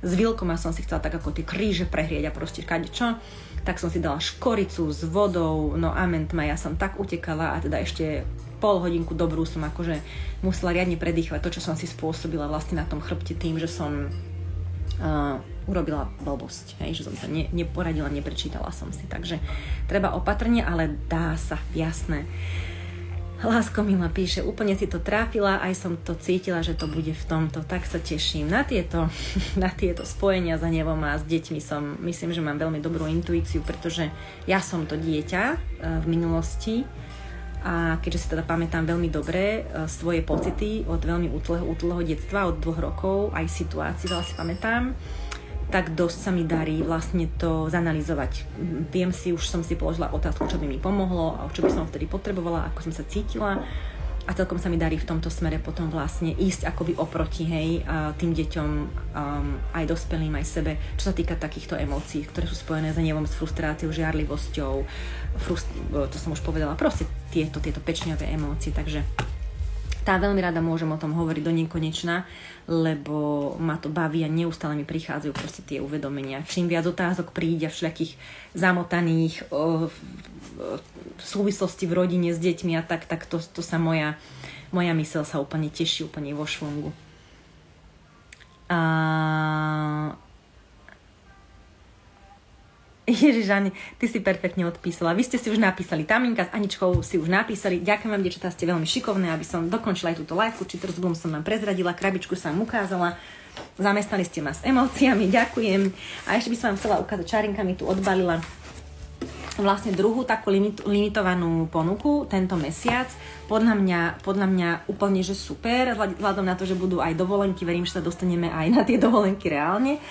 s vilkom a som si chcela tak ako tie kríže prehrieť a proste čo tak som si dala škoricu s vodou, no amen tma, ja som tak utekala a teda ešte pol hodinku dobrú som akože musela riadne predýchovať to, čo som si spôsobila vlastne na tom chrbte tým, že som uh, urobila blbosť, hej, že som sa ne, neporadila, neprečítala som si, takže treba opatrne, ale dá sa, jasné. Lásko Mila píše, úplne si to trápila, aj som to cítila, že to bude v tomto, tak sa teším. Na tieto, na tieto spojenia za nevom a s deťmi som, myslím, že mám veľmi dobrú intuíciu, pretože ja som to dieťa uh, v minulosti, a keďže si teda pamätám veľmi dobre e, svoje pocity od veľmi útleho, útleho detstva, od dvoch rokov, aj situácií veľa si pamätám, tak dosť sa mi darí vlastne to zanalizovať. Viem si, už som si položila otázku, čo by mi pomohlo, čo by som vtedy potrebovala, ako som sa cítila a celkom sa mi darí v tomto smere potom vlastne ísť akoby oproti, hej, tým deťom, um, aj dospelým, aj sebe, čo sa týka takýchto emócií, ktoré sú spojené s nevom, s frustráciou, žiarlivosťou, frust- to som už povedala, proste tieto, tieto pečňové emócie, takže tá veľmi rada môžem o tom hovoriť do nekonečna, lebo ma to baví a neustále mi prichádzajú proste tie uvedomenia. Čím viac otázok príde všelijakých zamotaných v súvislosti v rodine s deťmi a tak, tak to, to sa moja, moja mysel sa úplne teší, úplne vo švungu. A... Ježiš, Ani, ty si perfektne odpísala. Vy ste si už napísali, Taminka s Aničkou si už napísali. Ďakujem vám, dievčatá, ste veľmi šikovné, aby som dokončila aj túto live, či Bloom som vám prezradila, krabičku som vám ukázala. Zamestnali ste ma s emóciami, ďakujem. A ešte by som vám chcela ukázať, Čarinka mi tu odbalila vlastne druhú takú limit, limitovanú ponuku tento mesiac. Podľa mňa, podľa mňa úplne, že super, vzhľadom na to, že budú aj dovolenky, verím, že sa dostaneme aj na tie dovolenky reálne.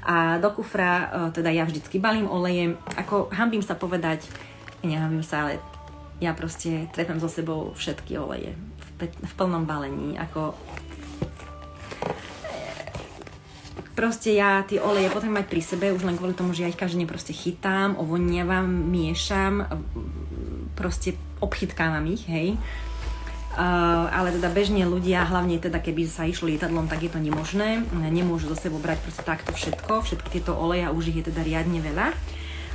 A do kufra, e, teda ja vždycky balím olejem, ako hambím sa povedať, nehambím sa, ale ja proste trepem so sebou všetky oleje v, v plnom balení, ako proste ja tie oleje potrebujem mať pri sebe, už len kvôli tomu, že ja ich každý deň proste chytám, ovoniavam, miešam, proste obchytkávam ich, hej. Uh, ale teda bežne ľudia, hlavne teda keby sa išli lietadlom, tak je to nemožné. Nemôžu zo sebou brať proste takto všetko, všetky tieto oleje a už ich je teda riadne veľa.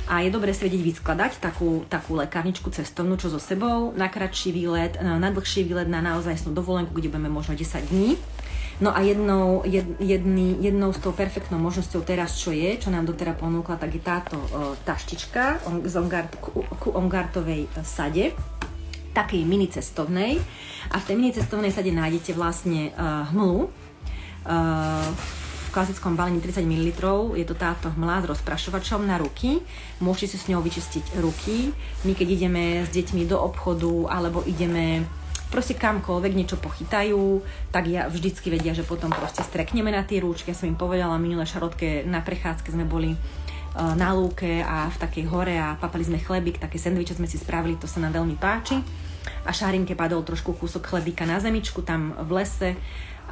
A je dobre si vedieť vyskladať takú, takú lekárničku cestovnú, čo so sebou, na kratší výlet, na dlhší výlet, na naozaj dovolenku, kde budeme možno 10 dní No a jednou, jed, jedný, jednou z tou perfektnou možnosťou teraz, čo je, čo nám doteraz ponúkla, tak je táto uh, taštička on, z Ongard, ku, ku Ongartovej sade, takej mini cestovnej. A v tej mini cestovnej sade nájdete vlastne uh, hmlu, uh, klasickom balení 30 ml. Je to táto hmla s rozprašovačom na ruky. Môžete si s ňou vyčistiť ruky. My keď ideme s deťmi do obchodu alebo ideme proste kamkoľvek niečo pochytajú, tak ja vždycky vedia, že potom proste strekneme na tie rúčky. Ja som im povedala, minulé šarotke na prechádzke sme boli e, na lúke a v takej hore a papali sme chlebík, také sendviče sme si spravili, to sa nám veľmi páči. A Šarinke padol trošku kúsok chlebíka na zemičku tam v lese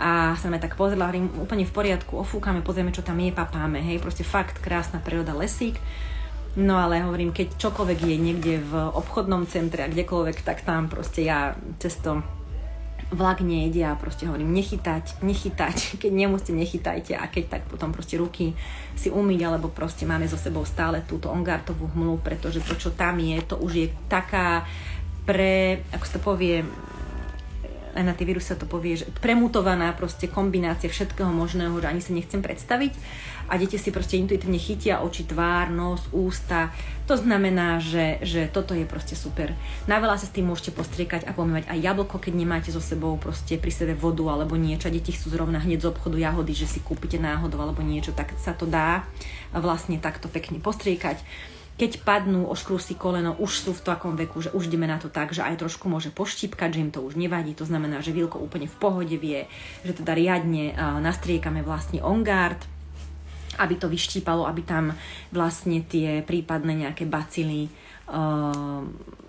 a sa sme tak pozrela, hovorím, úplne v poriadku, ofúkame, pozrieme, čo tam je, papáme, hej, proste fakt krásna príroda, lesík. No ale hovorím, keď čokoľvek je niekde v obchodnom centre a kdekoľvek, tak tam proste ja cesto vlak nejde a proste hovorím nechytať, nechytať, keď nemusíte, nechytajte. A keď tak potom proste ruky si umyť, alebo proste máme so sebou stále túto ongartovú hmlu, pretože to, čo tam je, to už je taká pre, ako sa to povie, aj na tie vírusy sa to povie, že premutovaná proste kombinácia všetkého možného, že ani sa nechcem predstaviť a deti si proste intuitívne chytia oči, tvár, nos, ústa. To znamená, že, že toto je proste super. Na veľa sa s tým môžete postriekať a pomývať aj jablko, keď nemáte so sebou proste pri sebe vodu alebo niečo a deti chcú zrovna hneď z obchodu jahody, že si kúpite náhodou alebo niečo, tak sa to dá vlastne takto pekne postriekať keď padnú, oškrú si koleno, už sú v takom veku, že už ideme na to tak, že aj trošku môže poštípkať, že im to už nevadí. To znamená, že Vilko úplne v pohode vie, že teda riadne nastriekame vlastne ongard, aby to vyštípalo, aby tam vlastne tie prípadné nejaké bacily uh,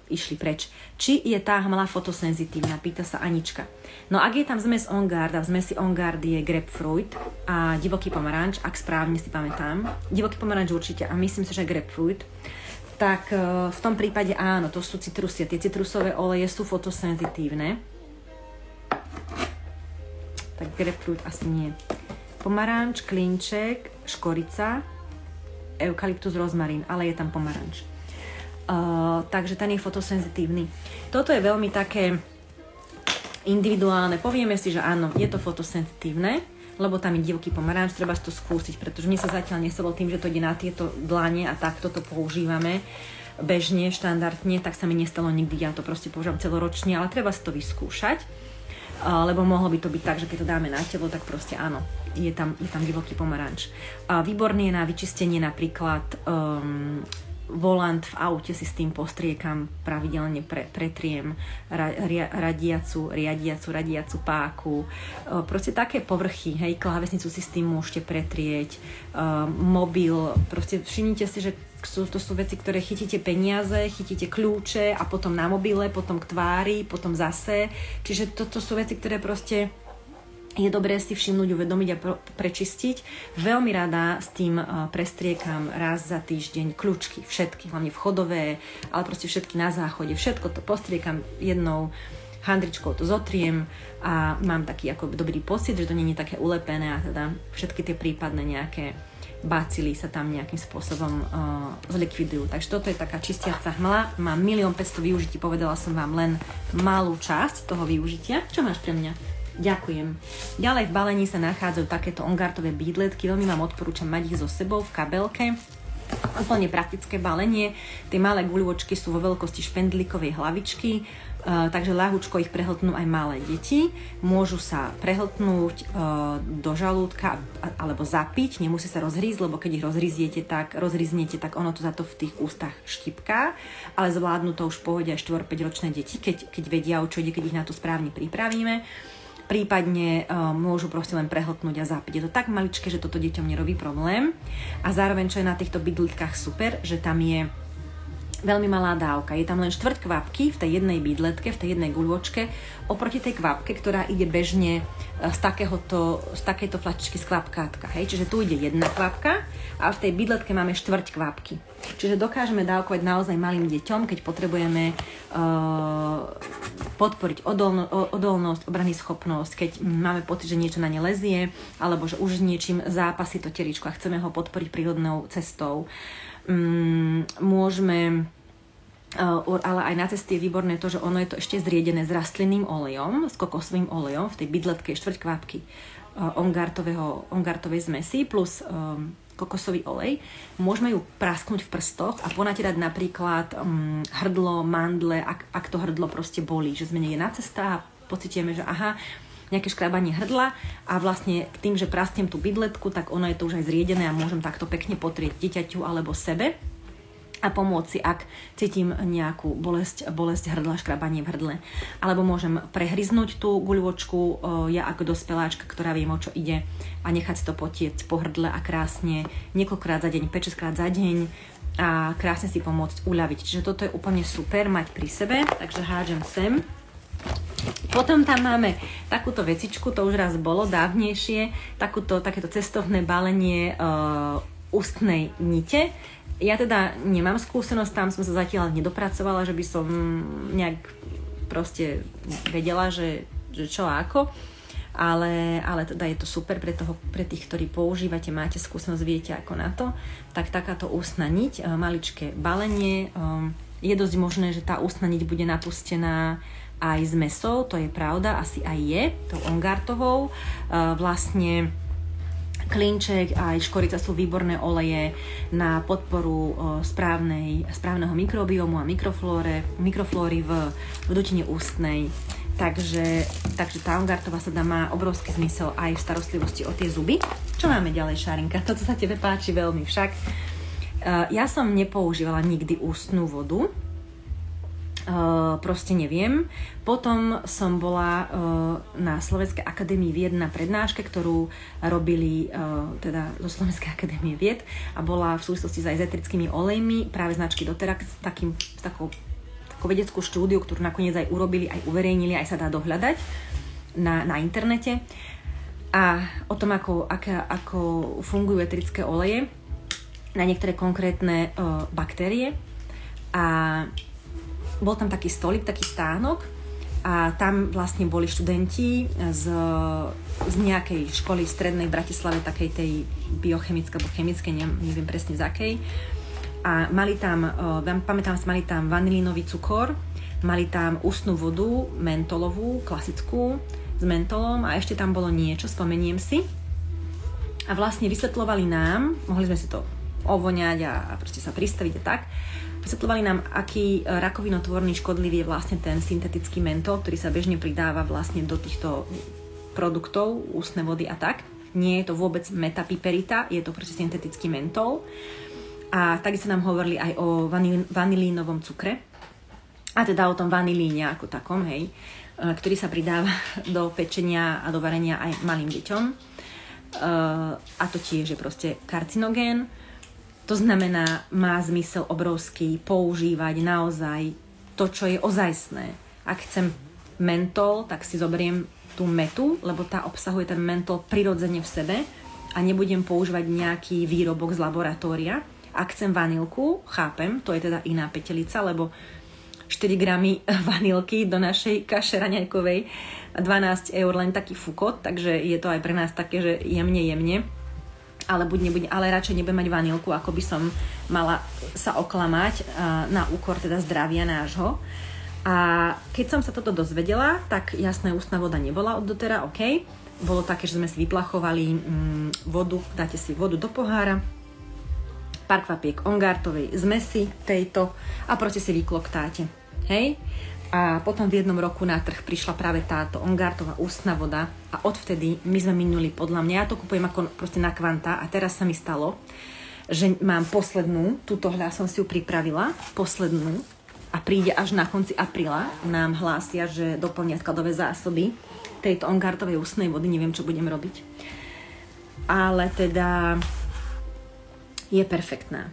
išli preč. Či je tá hmla fotosenzitívna, pýta sa Anička. No ak je tam zmes On Guard a v zmesi On Guard je grapefruit a divoký pomaranč, ak správne si pamätám, divoký pomaranč určite a myslím si, že grapefruit, tak e, v tom prípade áno, to sú citrusy. Tie citrusové oleje sú fotosenzitívne. Tak grapefruit asi nie. Pomaranč, klinček, škorica, eukalyptus, rozmarín, ale je tam pomaranč. Uh, takže ten je fotosenzitívny. Toto je veľmi také individuálne. Povieme si, že áno, je to fotosenzitívne, lebo tam je divoký pomaranč, treba to skúsiť, pretože mne sa zatiaľ neselo tým, že to ide na tieto dlane a takto to používame bežne, štandardne, tak sa mi nestalo nikdy, ja to proste používam celoročne, ale treba si to vyskúšať, lebo mohlo by to byť tak, že keď to dáme na telo, tak proste áno, je tam, je tam divoký pomaranč. Výborný je na vyčistenie napríklad um, volant v aute si s tým postriekam, pravidelne pre, pretriem ra, ria, radiacu, riadiacu, radiacu páku. E, proste také povrchy, hej, klávesnicu si s tým môžete pretrieť, e, mobil, proste všimnite si, že sú, to sú veci, ktoré chytíte peniaze, chytíte kľúče a potom na mobile, potom k tvári, potom zase. Čiže toto sú veci, ktoré proste je dobré si všimnúť, uvedomiť a prečistiť. Veľmi rada s tým prestriekam raz za týždeň kľúčky, všetky, hlavne vchodové, ale proste všetky na záchode, všetko to postriekam jednou handričkou to zotriem a mám taký ako dobrý pocit, že to nie je také ulepené a teda všetky tie prípadné nejaké bacily sa tam nejakým spôsobom uh, zlikvidujú. Takže toto je taká čistiaca hmla. Má milión 500 využití, povedala som vám len malú časť toho využitia. Čo máš pre mňa? Ďakujem. Ďalej v balení sa nachádzajú takéto ongartové bídletky, veľmi vám odporúčam mať ich so sebou v kabelke. Úplne praktické balenie. Tie malé guľočky sú vo veľkosti špendlíkovej hlavičky, Uh, takže ľahúčko ich prehltnú aj malé deti. Môžu sa prehltnúť uh, do žalúdka alebo zapiť, nemusí sa rozhrísť, lebo keď ich rozhríziete, tak rozhríznete, tak ono to za to v tých ústach štipká, ale zvládnu to už v pohode aj 4-5 ročné deti, keď, keď vedia, o čo ide, keď ich na to správne pripravíme prípadne uh, môžu proste len prehltnúť a zapiť. Je to tak maličké, že toto deťom nerobí problém. A zároveň, čo je na týchto bydlitkách super, že tam je veľmi malá dávka. Je tam len štvrť kvapky v tej jednej bydletke, v tej jednej guľočke, oproti tej kvapke, ktorá ide bežne e, z, takéhoto, z takéto flačičky z kvapkátka. Hej? Čiže tu ide jedna kvapka a v tej bydletke máme štvrť kvapky. Čiže dokážeme dávkovať naozaj malým deťom, keď potrebujeme uh, podporiť odolno, odolnosť, obrany schopnosť, keď máme pocit, že niečo na ne lezie, alebo že už niečím zápasí to teričko a chceme ho podporiť prírodnou cestou. Um, môžeme Uh, ale aj na cesty je výborné to, že ono je to ešte zriedené s rastlinným olejom, s kokosovým olejom v tej bydletke štvrť kvapky uh, ongartovej zmesi plus um, kokosový olej. Môžeme ju prasknúť v prstoch a ponatierať napríklad um, hrdlo, mandle, ak, ak to hrdlo proste bolí, že sme niekde na cestách a pocitujeme, že aha, nejaké škrabanie hrdla a vlastne tým, že prasknem tú bydletku, tak ono je to už aj zriedené a môžem takto pekne potrieť dieťaťu alebo sebe a pomôcť si, ak cítim nejakú bolesť, bolesť hrdla, škrabanie v hrdle. Alebo môžem prehryznúť tú guľočku, ja ako dospeláčka, ktorá viem, o čo ide a nechať si to potieť po hrdle a krásne niekoľkokrát za deň, 5 krát za deň a krásne si pomôcť uľaviť. Čiže toto je úplne super mať pri sebe, takže hádžem sem. Potom tam máme takúto vecičku, to už raz bolo dávnejšie, takúto, takéto cestovné balenie uh, ústnej nite ja teda nemám skúsenosť, tam som sa zatiaľ nedopracovala, že by som nejak proste vedela, že, že čo a ako. Ale, ale teda je to super pre, toho, pre tých, ktorí používate, máte skúsenosť, viete ako na to. Tak takáto ústna niť, e, maličké balenie, e, je dosť možné, že tá ústna niť bude napustená aj s mesou, to je pravda, asi aj je, tou ongartovou. E, vlastne Klinček aj škorica sú výborné oleje na podporu správnej, správneho mikrobiomu a mikroflóre, mikroflóry v, v dutine ústnej. Takže, takže tá ongartová sada má obrovský zmysel aj v starostlivosti o tie zuby. Čo máme ďalej, Šarinka? Toto sa tebe páči veľmi však. Ja som nepoužívala nikdy ústnú vodu, Uh, proste neviem. Potom som bola uh, na Slovenskej akadémii vied na prednáške, ktorú robili uh, teda zo Slovenskej akadémie vied a bola v súvislosti s ezetrickými olejmi práve značky Doterac s, takým, s takou, takou ako vedeckú štúdiu, ktorú nakoniec aj urobili, aj uverejnili, aj sa dá dohľadať na, na internete. A o tom, ako, aká, ako fungujú eterické oleje na niektoré konkrétne uh, baktérie. A bol tam taký stolik, taký stánok a tam vlastne boli študenti z, z nejakej školy v strednej Bratislave, takej tej biochemické alebo chemické, neviem, presne z akej. A mali tam, uh, pamätám si, mali tam vanilínový cukor, mali tam ústnu vodu, mentolovú, klasickú, s mentolom a ešte tam bolo niečo, spomeniem si. A vlastne vysvetlovali nám, mohli sme si to ovoňať a, a proste sa pristaviť a tak, Vysvetľovali nám, aký rakovinotvorný škodlivý je vlastne ten syntetický mentol, ktorý sa bežne pridáva vlastne do týchto produktov, ústne vody a tak. Nie je to vôbec metapiperita, je to proste syntetický mentol. A takisto nám hovorili aj o vanil- vanilínovom cukre, a teda o tom vanilíne ako takom, hej, e, ktorý sa pridáva do pečenia a do varenia aj malým deťom. E, a to tiež je proste karcinogén to znamená, má zmysel obrovský používať naozaj to, čo je ozajstné. Ak chcem mentol, tak si zoberiem tú metu, lebo tá obsahuje ten mentol prirodzene v sebe a nebudem používať nejaký výrobok z laboratória. Ak chcem vanilku, chápem, to je teda iná petelica, lebo 4 gramy vanilky do našej kaše raňajkovej 12 eur len taký fukot, takže je to aj pre nás také, že jemne, jemne ale buď nebudem, ale radšej nebudem mať vanilku, ako by som mala sa oklamať na úkor teda zdravia nášho. A keď som sa toto dozvedela, tak jasné, ústna voda nebola od dotera, OK. Bolo také, že sme si vyplachovali mm, vodu, dáte si vodu do pohára, pár kvapiek ongartovej zmesi tejto a proste si vykloktáte. Hej? A potom v jednom roku na trh prišla práve táto Ongartová ústna voda a odvtedy my sme minuli podľa mňa, ja to kupujem ako proste na kvanta a teraz sa mi stalo, že mám poslednú, túto hľa som si ju pripravila, poslednú a príde až na konci apríla, nám hlásia, že doplnia skladové zásoby tejto Ongartovej ústnej vody, neviem, čo budem robiť. Ale teda je perfektná.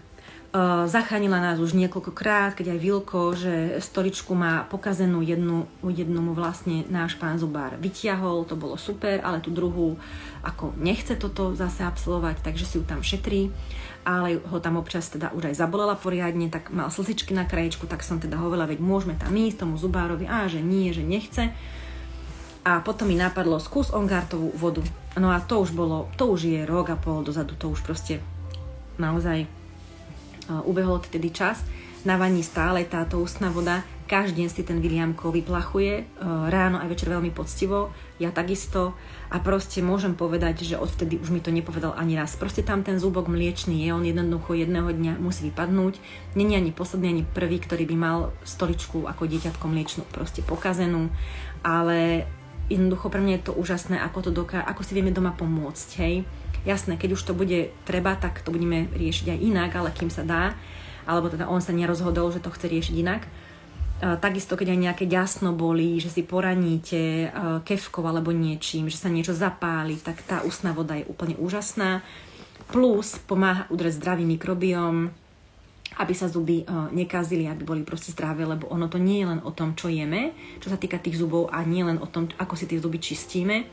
Zachránila nás už niekoľkokrát, keď aj Vilko, že stoličku má pokazenú jednu, jednu mu vlastne náš pán Zubár vyťahol, to bolo super, ale tú druhú ako nechce toto zase absolvovať, takže si ju tam šetrí, ale ho tam občas teda už aj zabolela poriadne, tak mal slzičky na krajičku, tak som teda hovorila, veď môžeme tam ísť tomu Zubárovi, a že nie, že nechce. A potom mi napadlo, skús ongartovú vodu. No a to už bolo, to už je rok a pol dozadu, to už proste naozaj ubehol tedy čas, na vaní stále táto ústna voda, každý deň si ten Williamko vyplachuje, e, ráno aj večer veľmi poctivo, ja takisto. A proste môžem povedať, že odvtedy už mi to nepovedal ani raz. Proste tam ten zúbok mliečný je, on jednoducho jedného dňa musí vypadnúť. Není ani posledný, ani prvý, ktorý by mal stoličku ako dieťatko mliečnú proste pokazenú, ale jednoducho pre mňa je to úžasné, ako, to doká- ako si vieme doma pomôcť, hej Jasné, keď už to bude treba, tak to budeme riešiť aj inak, ale kým sa dá, alebo teda on sa nerozhodol, že to chce riešiť inak. Takisto, keď aj nejaké ďasno bolí, že si poraníte kevkou alebo niečím, že sa niečo zapáli, tak tá ústna voda je úplne úžasná. Plus pomáha udrieť zdravý mikrobióm, aby sa zuby nekazili, aby boli proste zdravé, lebo ono to nie je len o tom, čo jeme, čo sa týka tých zubov a nie len o tom, ako si tie zuby čistíme.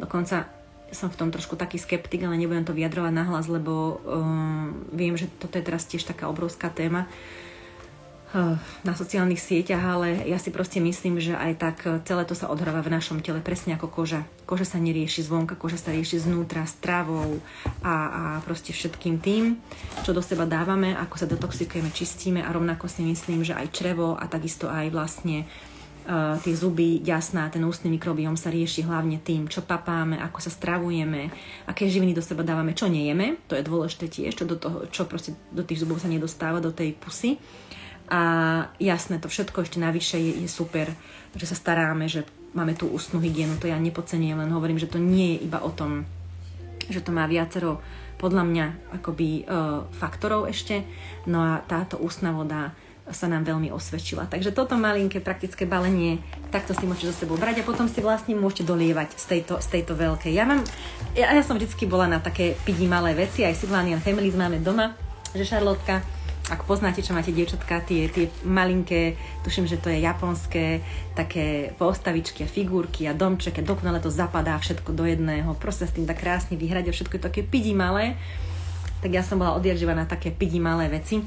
Dokonca som v tom trošku taký skeptik, ale nebudem to vyjadrovať nahlas, lebo uh, viem, že toto je teraz tiež taká obrovská téma uh, na sociálnych sieťach, ale ja si proste myslím, že aj tak celé to sa odhráva v našom tele, presne ako koža. Koža sa nerieši zvonka, koža sa rieši znútra, stravou a, a proste všetkým tým, čo do seba dávame, ako sa detoxikujeme, čistíme a rovnako si myslím, že aj črevo a takisto aj vlastne uh, tie zuby, jasná, ten ústny mikrobióm sa rieši hlavne tým, čo papáme, ako sa stravujeme, aké živiny do seba dávame, čo nejeme, to je dôležité tiež, čo, do toho, čo proste do tých zubov sa nedostáva, do tej pusy. A jasné, to všetko ešte navyše je, je super, že sa staráme, že máme tú ústnu hygienu, to ja nepodcenujem, len hovorím, že to nie je iba o tom, že to má viacero podľa mňa akoby uh, faktorov ešte, no a táto ústna voda sa nám veľmi osvedčila. Takže toto malinké praktické balenie, takto si môžete so sebou brať a potom si vlastne môžete dolievať z tejto, z tejto veľkej. Ja, mám, ja, ja som vždycky bola na také pidi malé veci, aj Silvanian Families máme doma, že Šarlotka ak poznáte, čo máte dievčatka, tie, tie malinké, tuším, že to je japonské, také postavičky a figurky a domček, a dokonale to zapadá všetko do jedného, proste s tým tak krásne vyhrať a všetko je také pidi malé. Tak ja som bola odjakživa na také pidi malé veci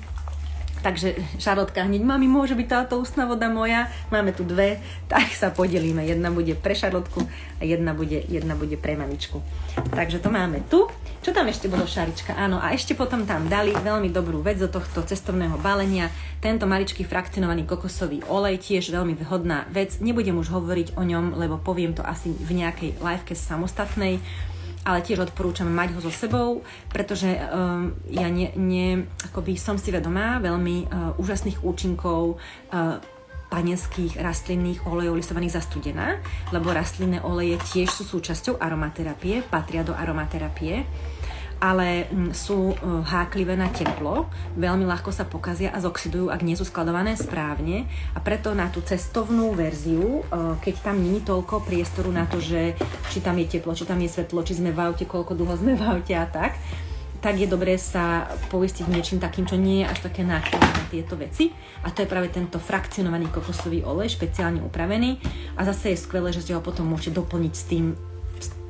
Takže Šarotka hneď, mami, môže byť táto ústna voda moja? Máme tu dve, tak sa podelíme. Jedna bude pre Šarotku a jedna bude, jedna bude pre mamičku. Takže to máme tu. Čo tam ešte bolo, Šarička? Áno, a ešte potom tam dali veľmi dobrú vec do tohto cestovného balenia. Tento maličký frakcionovaný kokosový olej, tiež veľmi vhodná vec. Nebudem už hovoriť o ňom, lebo poviem to asi v nejakej liveke samostatnej ale tiež odporúčam mať ho so sebou, pretože um, ja ne, ne, akoby som si vedomá veľmi uh, úžasných účinkov uh, panenských rastlinných olejov listovaných za studená, lebo rastlinné oleje tiež sú súčasťou aromaterapie, patria do aromaterapie ale mm, sú e, háklivé na teplo, veľmi ľahko sa pokazia a zoxidujú, ak nie sú skladované správne a preto na tú cestovnú verziu, e, keď tam není toľko priestoru na to, že či tam je teplo, či tam je svetlo, či sme v aute, koľko dlho sme v aute a tak, tak je dobré sa poistiť niečím takým, čo nie je až také náchylné na tieto veci. A to je práve tento frakcionovaný kokosový olej, špeciálne upravený. A zase je skvelé, že si ho potom môžete doplniť s tým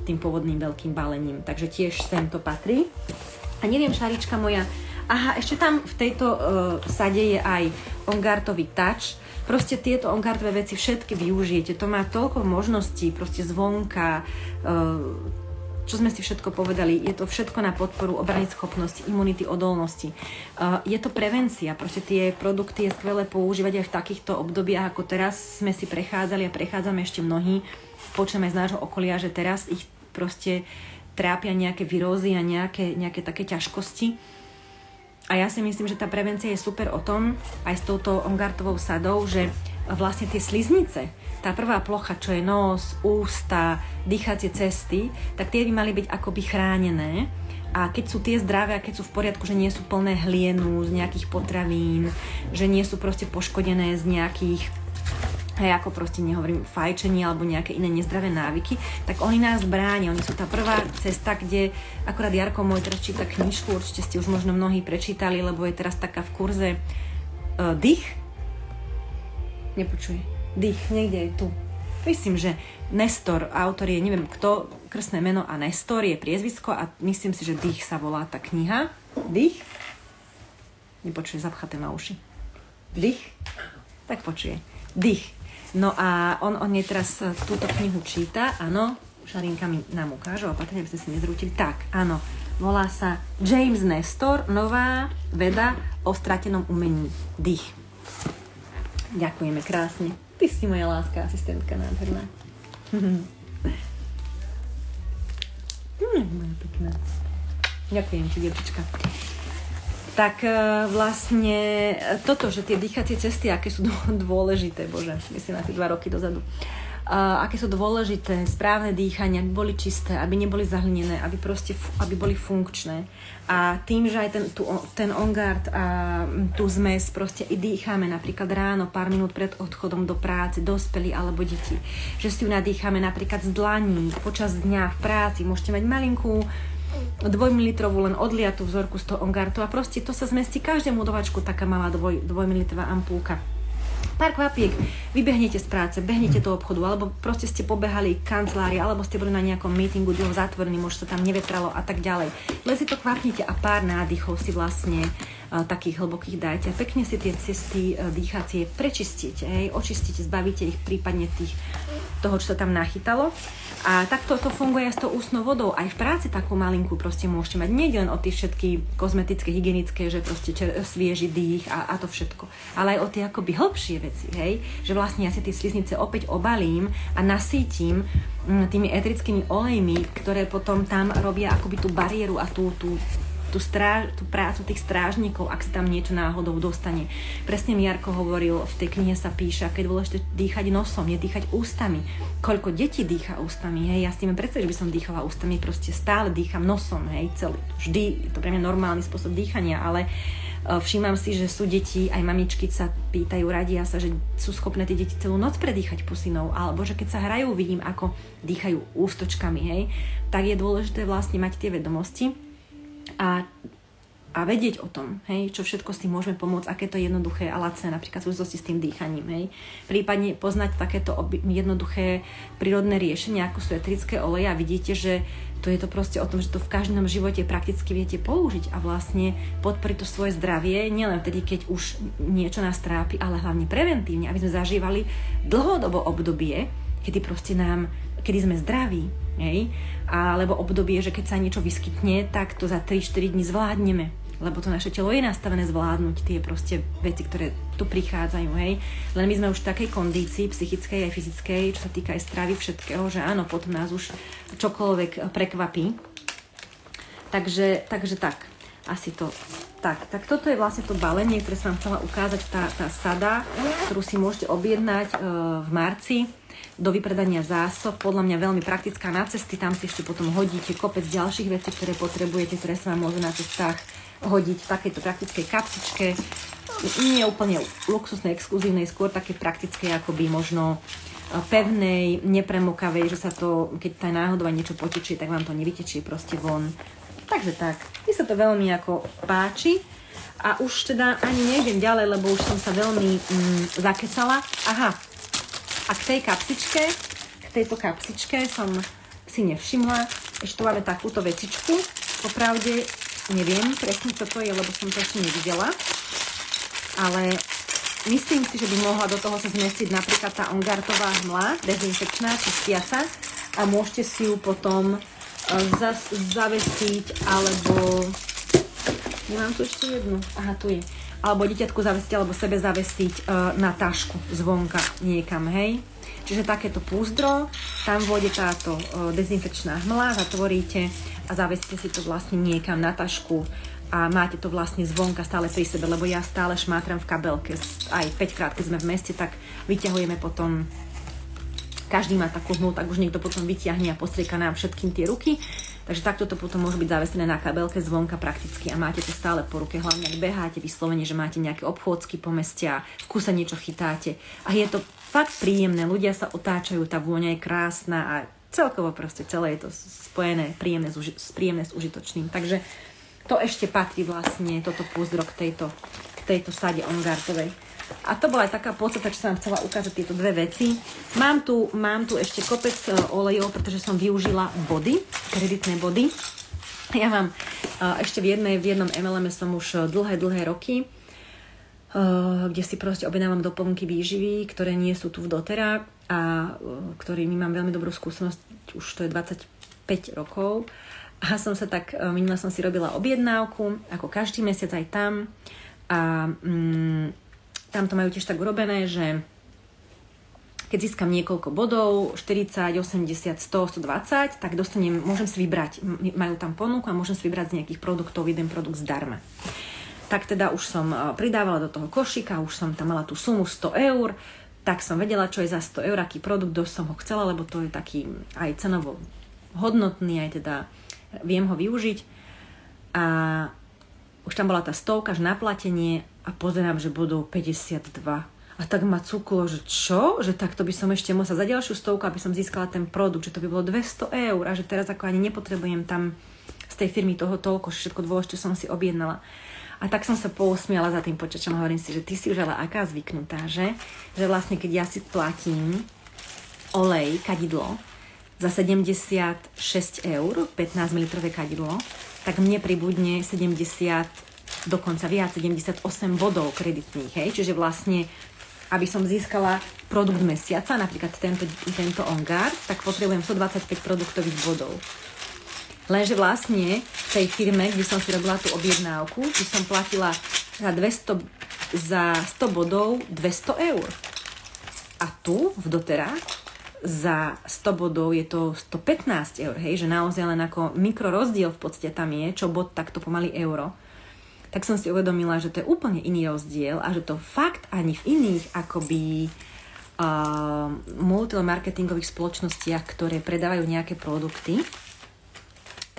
tým pôvodným veľkým balením. Takže tiež sem to patrí. A neviem, šarička moja, aha, ešte tam v tejto uh, sade je aj ongartový touch. Proste tieto ongartové veci všetky využijete. To má toľko možností, proste zvonka, uh, čo sme si všetko povedali, je to všetko na podporu obrany schopnosti, imunity, odolnosti. Uh, je to prevencia, proste tie produkty je skvelé používať aj v takýchto obdobiach, ako teraz sme si prechádzali a prechádzame ešte mnohí. Počujeme z nášho okolia, že teraz ich proste trápia nejaké virózy a nejaké, nejaké také ťažkosti. A ja si myslím, že tá prevencia je super o tom, aj s touto ongartovou sadou, že vlastne tie sliznice, tá prvá plocha, čo je nos, ústa, dýchacie cesty, tak tie by mali byť akoby chránené. A keď sú tie zdravé a keď sú v poriadku, že nie sú plné hlienu z nejakých potravín, že nie sú proste poškodené z nejakých hej, ako proste nehovorím fajčenie alebo nejaké iné nezdravé návyky, tak oni nás bránia. Oni sú tá prvá cesta, kde akorát Jarko môj teraz číta knižku, určite ste už možno mnohí prečítali, lebo je teraz taká v kurze uh, Dých. Nepočuje. Dých, niekde je tu. Myslím, že Nestor, autor je, neviem kto, krstné meno a Nestor je priezvisko a myslím si, že Dých sa volá tá kniha. Dých? Nepočuje, zapchaté ma uši. Dých? Tak počuje. Dých. No a on, on je teraz e, túto knihu číta, áno, Šarinka mi nám ukáže, opatrne, aby ste si nezrútili. Tak, áno, volá sa James Nestor, nová veda o stratenom umení dých. Ďakujeme krásne. Ty si moja láska, asistentka nádherná. Hm, pekná. Ďakujem ti, dievčička tak e, vlastne toto, že tie dýchacie cesty, aké sú dôležité, bože, myslím na tie dva roky dozadu, uh, aké sú dôležité, správne dýchanie, aby boli čisté, aby neboli zahlinené, aby proste, aby boli funkčné. A tým, že aj ten, tu, ten ongard a tú zmes proste i dýchame napríklad ráno, pár minút pred odchodom do práce, dospelí alebo deti, že si ju nadýchame napríklad z dlaní, počas dňa v práci, môžete mať malinkú dvojmilitrovú len odliatú vzorku z toho ongartu a proste to sa zmestí každému dovačku taká malá dvoj, dvojmilitrová ampulka. Pár kvapiek, vybehnete z práce, behnete do obchodu, alebo proste ste pobehali kancelári, alebo ste boli na nejakom meetingu, dlho zatvorený, možno sa tam nevetralo a tak ďalej. Len si to kvapnite a pár nádychov si vlastne uh, takých hlbokých dajte pekne si tie cesty uh, dýchacie prečistíte, hej, očistíte, zbavíte ich prípadne tých, toho, čo sa tam nachytalo. A takto to funguje s tou ústnou vodou. Aj v práci takú malinkú proste môžete mať. Nie len o tie všetky kozmetické, hygienické, že proste čer, svieži dých a, a to všetko. Ale aj o tie akoby hĺbšie veci, hej? Že vlastne ja si tie sliznice opäť obalím a nasítim mm, tými etrickými olejmi, ktoré potom tam robia akoby tú bariéru a tú, tú, tú, stráž, tú prácu tých strážnikov, ak sa tam niečo náhodou dostane. Presne mi Jarko hovoril, v tej knihe sa píše, aké je dôležité dýchať nosom, nedýchať ústami. Koľko detí dýcha ústami, hej, ja s tým predstaviť, že by som dýchala ústami, proste stále dýcham nosom, hej, celý. Vždy, je to pre mňa normálny spôsob dýchania, ale e, všímam si, že sú deti, aj mamičky sa pýtajú, radia sa, že sú schopné tie deti celú noc predýchať pusinou, alebo že keď sa hrajú, vidím, ako dýchajú ústočkami, hej, tak je dôležité vlastne mať tie vedomosti a a vedieť o tom, hej, čo všetko s tým môžeme pomôcť, aké to je jednoduché a lacné, napríklad v súvislosti s tým dýchaním, hej. Prípadne poznať takéto jednoduché prírodné riešenia, ako sú etrické oleje a vidíte, že to je to proste o tom, že to v každom živote prakticky viete použiť a vlastne podporiť to svoje zdravie, nielen vtedy, keď už niečo nás trápi, ale hlavne preventívne, aby sme zažívali dlhodobo obdobie, kedy proste nám, kedy sme zdraví, hej, alebo obdobie, že keď sa niečo vyskytne, tak to za 3-4 dní zvládneme lebo to naše telo je nastavené zvládnuť tie proste veci, ktoré tu prichádzajú, hej. Len my sme už v takej kondícii, psychickej aj fyzickej, čo sa týka aj stravy všetkého, že áno, potom nás už čokoľvek prekvapí. Takže, takže tak, asi to tak, tak toto je vlastne to balenie, ktoré som vám chcela ukázať, tá, tá sada, ktorú si môžete objednať e, v marci do vypredania zásob. Podľa mňa veľmi praktická na cesty, tam si ešte potom hodíte kopec ďalších vecí, ktoré potrebujete, ktoré sa vám môžu na cestách hodiť v takejto praktickej kapsičke. Nie úplne luxusnej, exkluzívnej, skôr také praktické, akoby možno e, pevnej, nepremokavej, že sa to, keď tá náhodou niečo potečie, tak vám to nevytečie proste von. Takže tak, mi sa to veľmi ako páči. A už teda ani nejdem ďalej, lebo už som sa veľmi mm, zakecala. Aha, a k tej kapsičke, k tejto kapsičke som si nevšimla, ešte tu máme takúto vecičku. Popravde Neviem presne, čo to je, lebo som to ešte nevidela. Ale myslím si, že by mohla do toho sa zmestiť napríklad tá ongartová hmla, dezinfekčná, čistiaca. A môžete si ju potom e, zas, zavesiť, alebo... Nemám tu ešte jednu. Aha, tu je. Alebo dieťatku zavesiť, alebo sebe zavesiť uh, na tašku zvonka niekam, hej. Čiže takéto púzdro, tam vôjde táto uh, dezinfekčná hmla, zatvoríte a zaveste si to vlastne niekam na tašku a máte to vlastne zvonka stále pri sebe, lebo ja stále šmátram v kabelke. Aj 5 krát, keď sme v meste, tak vyťahujeme potom každý má takú hmlu, tak už niekto potom vyťahne a postrieka nám všetkým tie ruky. Takže takto to potom môže byť zavesené na kabelke zvonka prakticky a máte to stále po ruke, hlavne ak beháte vyslovene, že máte nejaké obchôdzky po meste a v kuse niečo chytáte. A je to fakt príjemné, ľudia sa otáčajú, tá vôňa je krásna a celkovo proste celé je to spojené príjemné s, príjemné s užitočným. Takže to ešte patrí vlastne toto púzdro k tejto, k tejto sade ongartovej. A to bola aj taká podstata, čo som vám chcela ukázať tieto dve veci. Mám tu, mám tu ešte kopec e, olejov, pretože som využila body, kreditné body. Ja mám uh, ešte v, jednej, v jednom MLM som už e, dlhé, dlhé roky, kde si proste objednávam doplnky výživy, ktoré nie sú tu v dotera a uh, ktorými mám veľmi dobrú skúsenosť, už to je 25 rokov. A som sa tak, uh, minule som si robila objednávku, ako každý mesiac aj tam. A um, tam to majú tiež tak urobené, že keď získam niekoľko bodov, 40, 80, 100, 120, tak dostanem, môžem si vybrať, majú tam ponuku a môžem si vybrať z nejakých produktov jeden produkt zdarma. Tak teda už som pridávala do toho košika, už som tam mala tú sumu 100 eur, tak som vedela, čo je za 100 eur, aký produkt, dosť som ho chcela, lebo to je taký aj cenovo hodnotný, aj teda viem ho využiť. A už tam bola tá stovka, že naplatenie a pozerám, že budú 52. A tak ma cuklo, že čo? Že takto by som ešte musela za ďalšiu stovku, aby som získala ten produkt, že to by bolo 200 eur a že teraz ako ani nepotrebujem tam z tej firmy toho toľko, všetko dôležité som si objednala. A tak som sa pousmiala za tým počačom a hovorím si, že ty si už ale aká zvyknutá, že? Že vlastne keď ja si platím olej, kadidlo, za 76 eur, 15 ml kadidlo, tak mne pribudne 70, dokonca viac, 78 bodov kreditných, hej? Čiže vlastne aby som získala produkt mesiaca, napríklad tento, tento OnGuard, tak potrebujem 125 produktových bodov. Lenže vlastne v tej firme, kde som si robila tú objednávku, by som platila za, 200, za 100 bodov 200 eur. A tu v doterách za 100 bodov je to 115 eur, hej, že naozaj len ako mikrorozdiel v podstate tam je, čo bod takto pomaly euro. Tak som si uvedomila, že to je úplne iný rozdiel a že to fakt ani v iných akoby uh, multimarketingových spoločnostiach, ktoré predávajú nejaké produkty,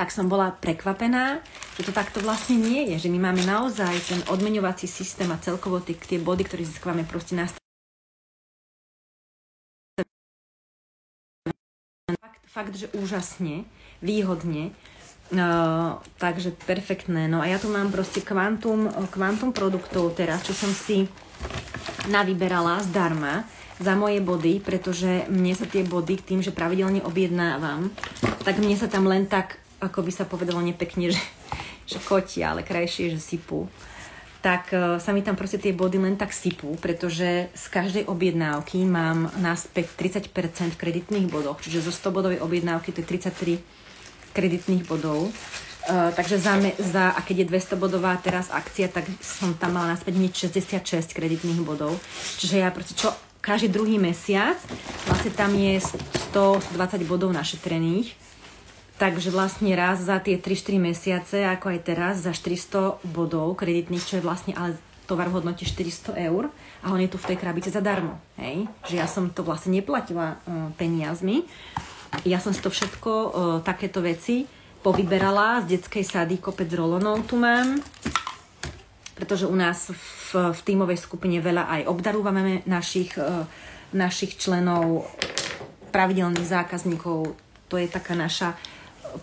tak som bola prekvapená, že to takto vlastne nie je, že my máme naozaj ten odmeňovací systém a celkovo tie, tie body, ktoré získavame proste na fakt, fakt, že úžasne, výhodne Uh, takže perfektné. No a ja tu mám proste kvantum, kvantum produktov teraz, čo som si navyberala zdarma za moje body, pretože mne sa tie body tým, že pravidelne objednávam, tak mne sa tam len tak, ako by sa povedalo nepekne, že, že kotia, ale krajšie, že sypú tak uh, sa mi tam proste tie body len tak sypú, pretože z každej objednávky mám naspäť 30% v kreditných bodoch, čiže zo 100 bodovej objednávky to je 33 kreditných bodov. Uh, takže za, me, za, a keď je 200 bodová teraz akcia, tak som tam mala naspäť hneď 66 kreditných bodov. Čiže ja proste čo, každý druhý mesiac vlastne tam je 100-120 bodov našetrených. Takže vlastne raz za tie 3-4 mesiace, ako aj teraz, za 400 bodov kreditných, čo je vlastne ale tovar v hodnote 400 eur a on je tu v tej krabici zadarmo. Hej? Že ja som to vlastne neplatila uh, peniazmi, ja som si to všetko, uh, takéto veci povyberala z detskej sady, kopec rolonov tu mám, pretože u nás v, v tímovej skupine veľa aj obdarúvame našich, uh, našich členov, pravidelných zákazníkov. To je taká naša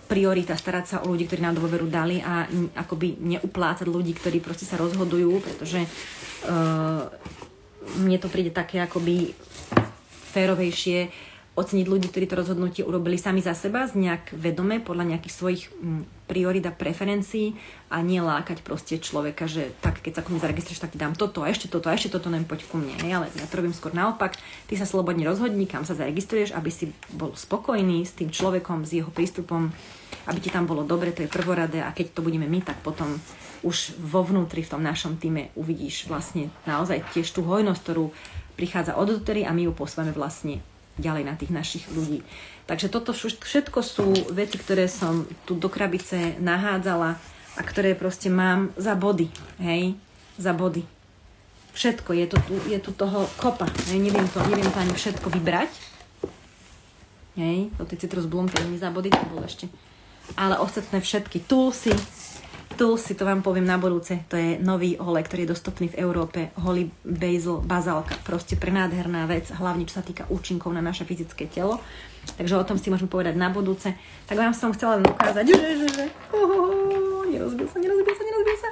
priorita starať sa o ľudí, ktorí nám dôveru dali a akoby neuplácať ľudí, ktorí proste sa rozhodujú, pretože uh, mne to príde také akoby férovejšie oceniť ľudí, ktorí to rozhodnutie urobili sami za seba, z nejak vedome, podľa nejakých svojich mm, priorit a preferencií a nie lákať proste človeka, že tak keď sa ku mne zaregistruješ, tak ti dám toto a ešte toto a ešte toto, nem poď ku mne. Hej, ale ja to robím skôr naopak. Ty sa slobodne rozhodni, kam sa zaregistruješ, aby si bol spokojný s tým človekom, s jeho prístupom, aby ti tam bolo dobre, to je prvoradé a keď to budeme my, tak potom už vo vnútri v tom našom týme uvidíš vlastne naozaj tiež tú hojnosť, ktorú prichádza od dotery a my ju posúvame vlastne ďalej na tých našich ľudí. Takže toto všetko sú veci, ktoré som tu do krabice nahádzala a ktoré proste mám za body, hej, za body. Všetko, je, tu, je tu toho kopa, hej, neviem to, neviem to ani všetko vybrať. Hej, to je citrus bloom, ktorý mi za body, to bol ešte. Ale ostatné všetky, tulsy, si to vám poviem na budúce. To je nový olej, ktorý je dostupný v Európe. Holy Basil Bazalka. Proste prenádherná vec, hlavne čo sa týka účinkov na naše fyzické telo. Takže o tom si môžeme povedať na budúce. Tak vám som chcela len ukázať, že, že, že, nerozbil sa, nerozbil sa, nerozbil sa.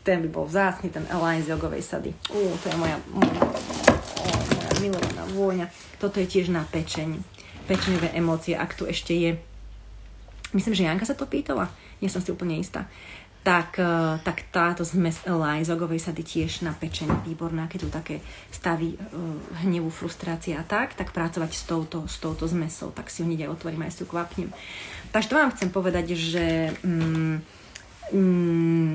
Ten by bol vzácný, ten Align z jogovej sady. Uh, to je moja, moja, moja milovaná vôňa. Toto je tiež na pečeň. Pečeňové emócie, ak tu ešte je. Myslím, že Janka sa to pýtala. Nie som si úplne istá tak, e, tak táto zmes Eli z ogovej sady tiež na pečeň výborná, keď tu také stavy uh, hnevu, frustrácie a tak, tak pracovať s touto, s touto zmesou, tak si ho hneď aj otvorím, aj si ju kvapnem. Takže to vám chcem povedať, že mm, mm,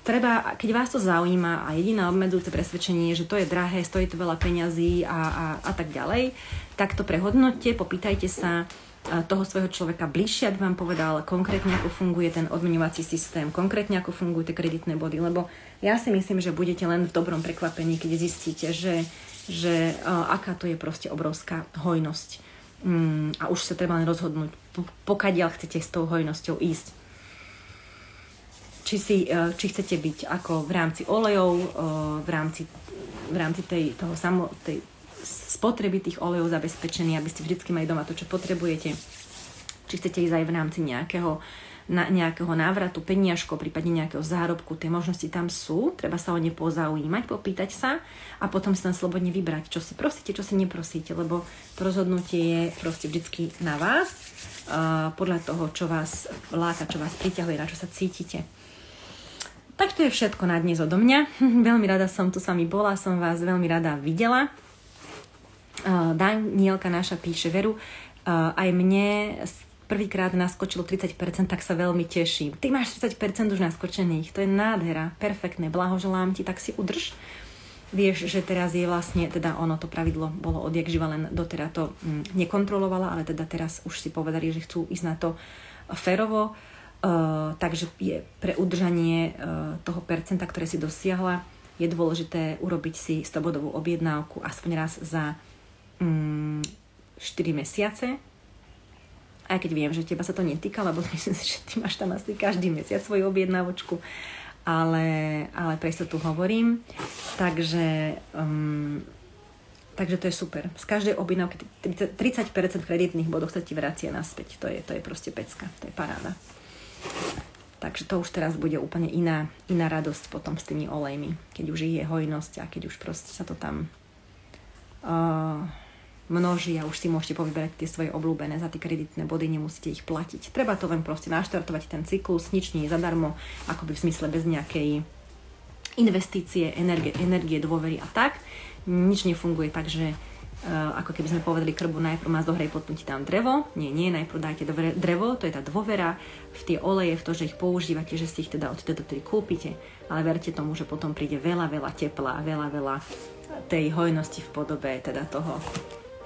treba, keď vás to zaujíma a jediná obmedzujúce presvedčenie je, že to je drahé, stojí to veľa peňazí a, a, a tak ďalej, tak to prehodnote, popýtajte sa, toho svojho človeka bližšie, aby vám povedal konkrétne, ako funguje ten odmenovací systém, konkrétne, ako fungujú tie kreditné body, lebo ja si myslím, že budete len v dobrom prekvapení, keď zistíte, že, že aká to je proste obrovská hojnosť. Um, a už sa treba len rozhodnúť, pokadiaľ chcete s tou hojnosťou ísť. Či, si, uh, či chcete byť ako v rámci olejov, uh, v rámci, v rámci tej, toho samo, tej spotreby tých olejov zabezpečený, aby ste vždy mali doma to, čo potrebujete. Či chcete ísť aj v rámci nejakého, na, nejakého návratu, peniažko, prípadne nejakého zárobku, tie možnosti tam sú, treba sa o ne pozaujímať, popýtať sa a potom si tam slobodne vybrať, čo si prosíte, čo si neprosíte, lebo to rozhodnutie je proste vždycky na vás, uh, podľa toho, čo vás láka, čo vás priťahuje, na čo sa cítite. Tak to je všetko na dnes odo mňa. veľmi rada som tu s vami bola, som vás veľmi rada videla. Danielka naša píše, Veru, aj mne prvýkrát naskočilo 30%, tak sa veľmi teším. Ty máš 30% už naskočených, to je nádhera, perfektné, blahoželám ti, tak si udrž. Vieš, že teraz je vlastne, teda ono to pravidlo bolo odjak živa, len doteraz to mm, nekontrolovala, ale teda teraz už si povedali, že chcú ísť na to férovo. Uh, takže je pre udržanie uh, toho percenta, ktoré si dosiahla, je dôležité urobiť si 100-bodovú objednávku aspoň raz za mm, 4 mesiace. Aj keď viem, že teba sa to netýka, lebo myslím si, že ty máš tam asi každý mesiac svoju objednávočku. Ale, ale preto tu hovorím. Takže, um, takže to je super. Z každej objednávky 30% kreditných bodov sa ti vracia naspäť. To je, to je proste pecka. To je paráda. Takže to už teraz bude úplne iná, iná radosť potom s tými olejmi, keď už je hojnosť a keď už proste sa to tam uh, množí a už si môžete povyberať tie svoje obľúbené za tie kreditné body, nemusíte ich platiť. Treba to len proste naštartovať ten cyklus, nič nie je zadarmo, akoby v zmysle bez nejakej investície, energie, energie dôvery a tak. Nič nefunguje tak, že Uh, ako keby sme povedali krbu, najprv má zohrej potnúť tam drevo. Nie, nie, najprv dajte drevo, to je tá dôvera v tie oleje, v to, že ich používate, že si ich teda od teda kúpite, ale verte tomu, že potom príde veľa, veľa tepla, veľa, veľa tej hojnosti v podobe teda toho,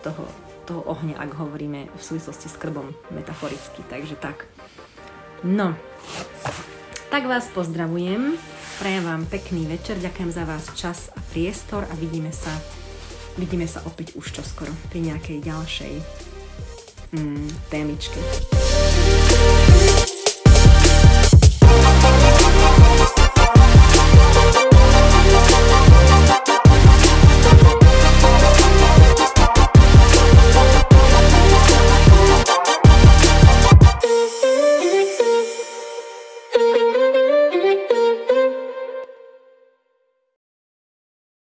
toho, toho ohňa, ak hovoríme v súvislosti s krbom metaforicky. Takže tak. No, tak vás pozdravujem. Prajem vám pekný večer, ďakujem za vás čas a priestor a vidíme sa Vidíme sa opäť už čoskoro pri nejakej ďalšej mm, témičke.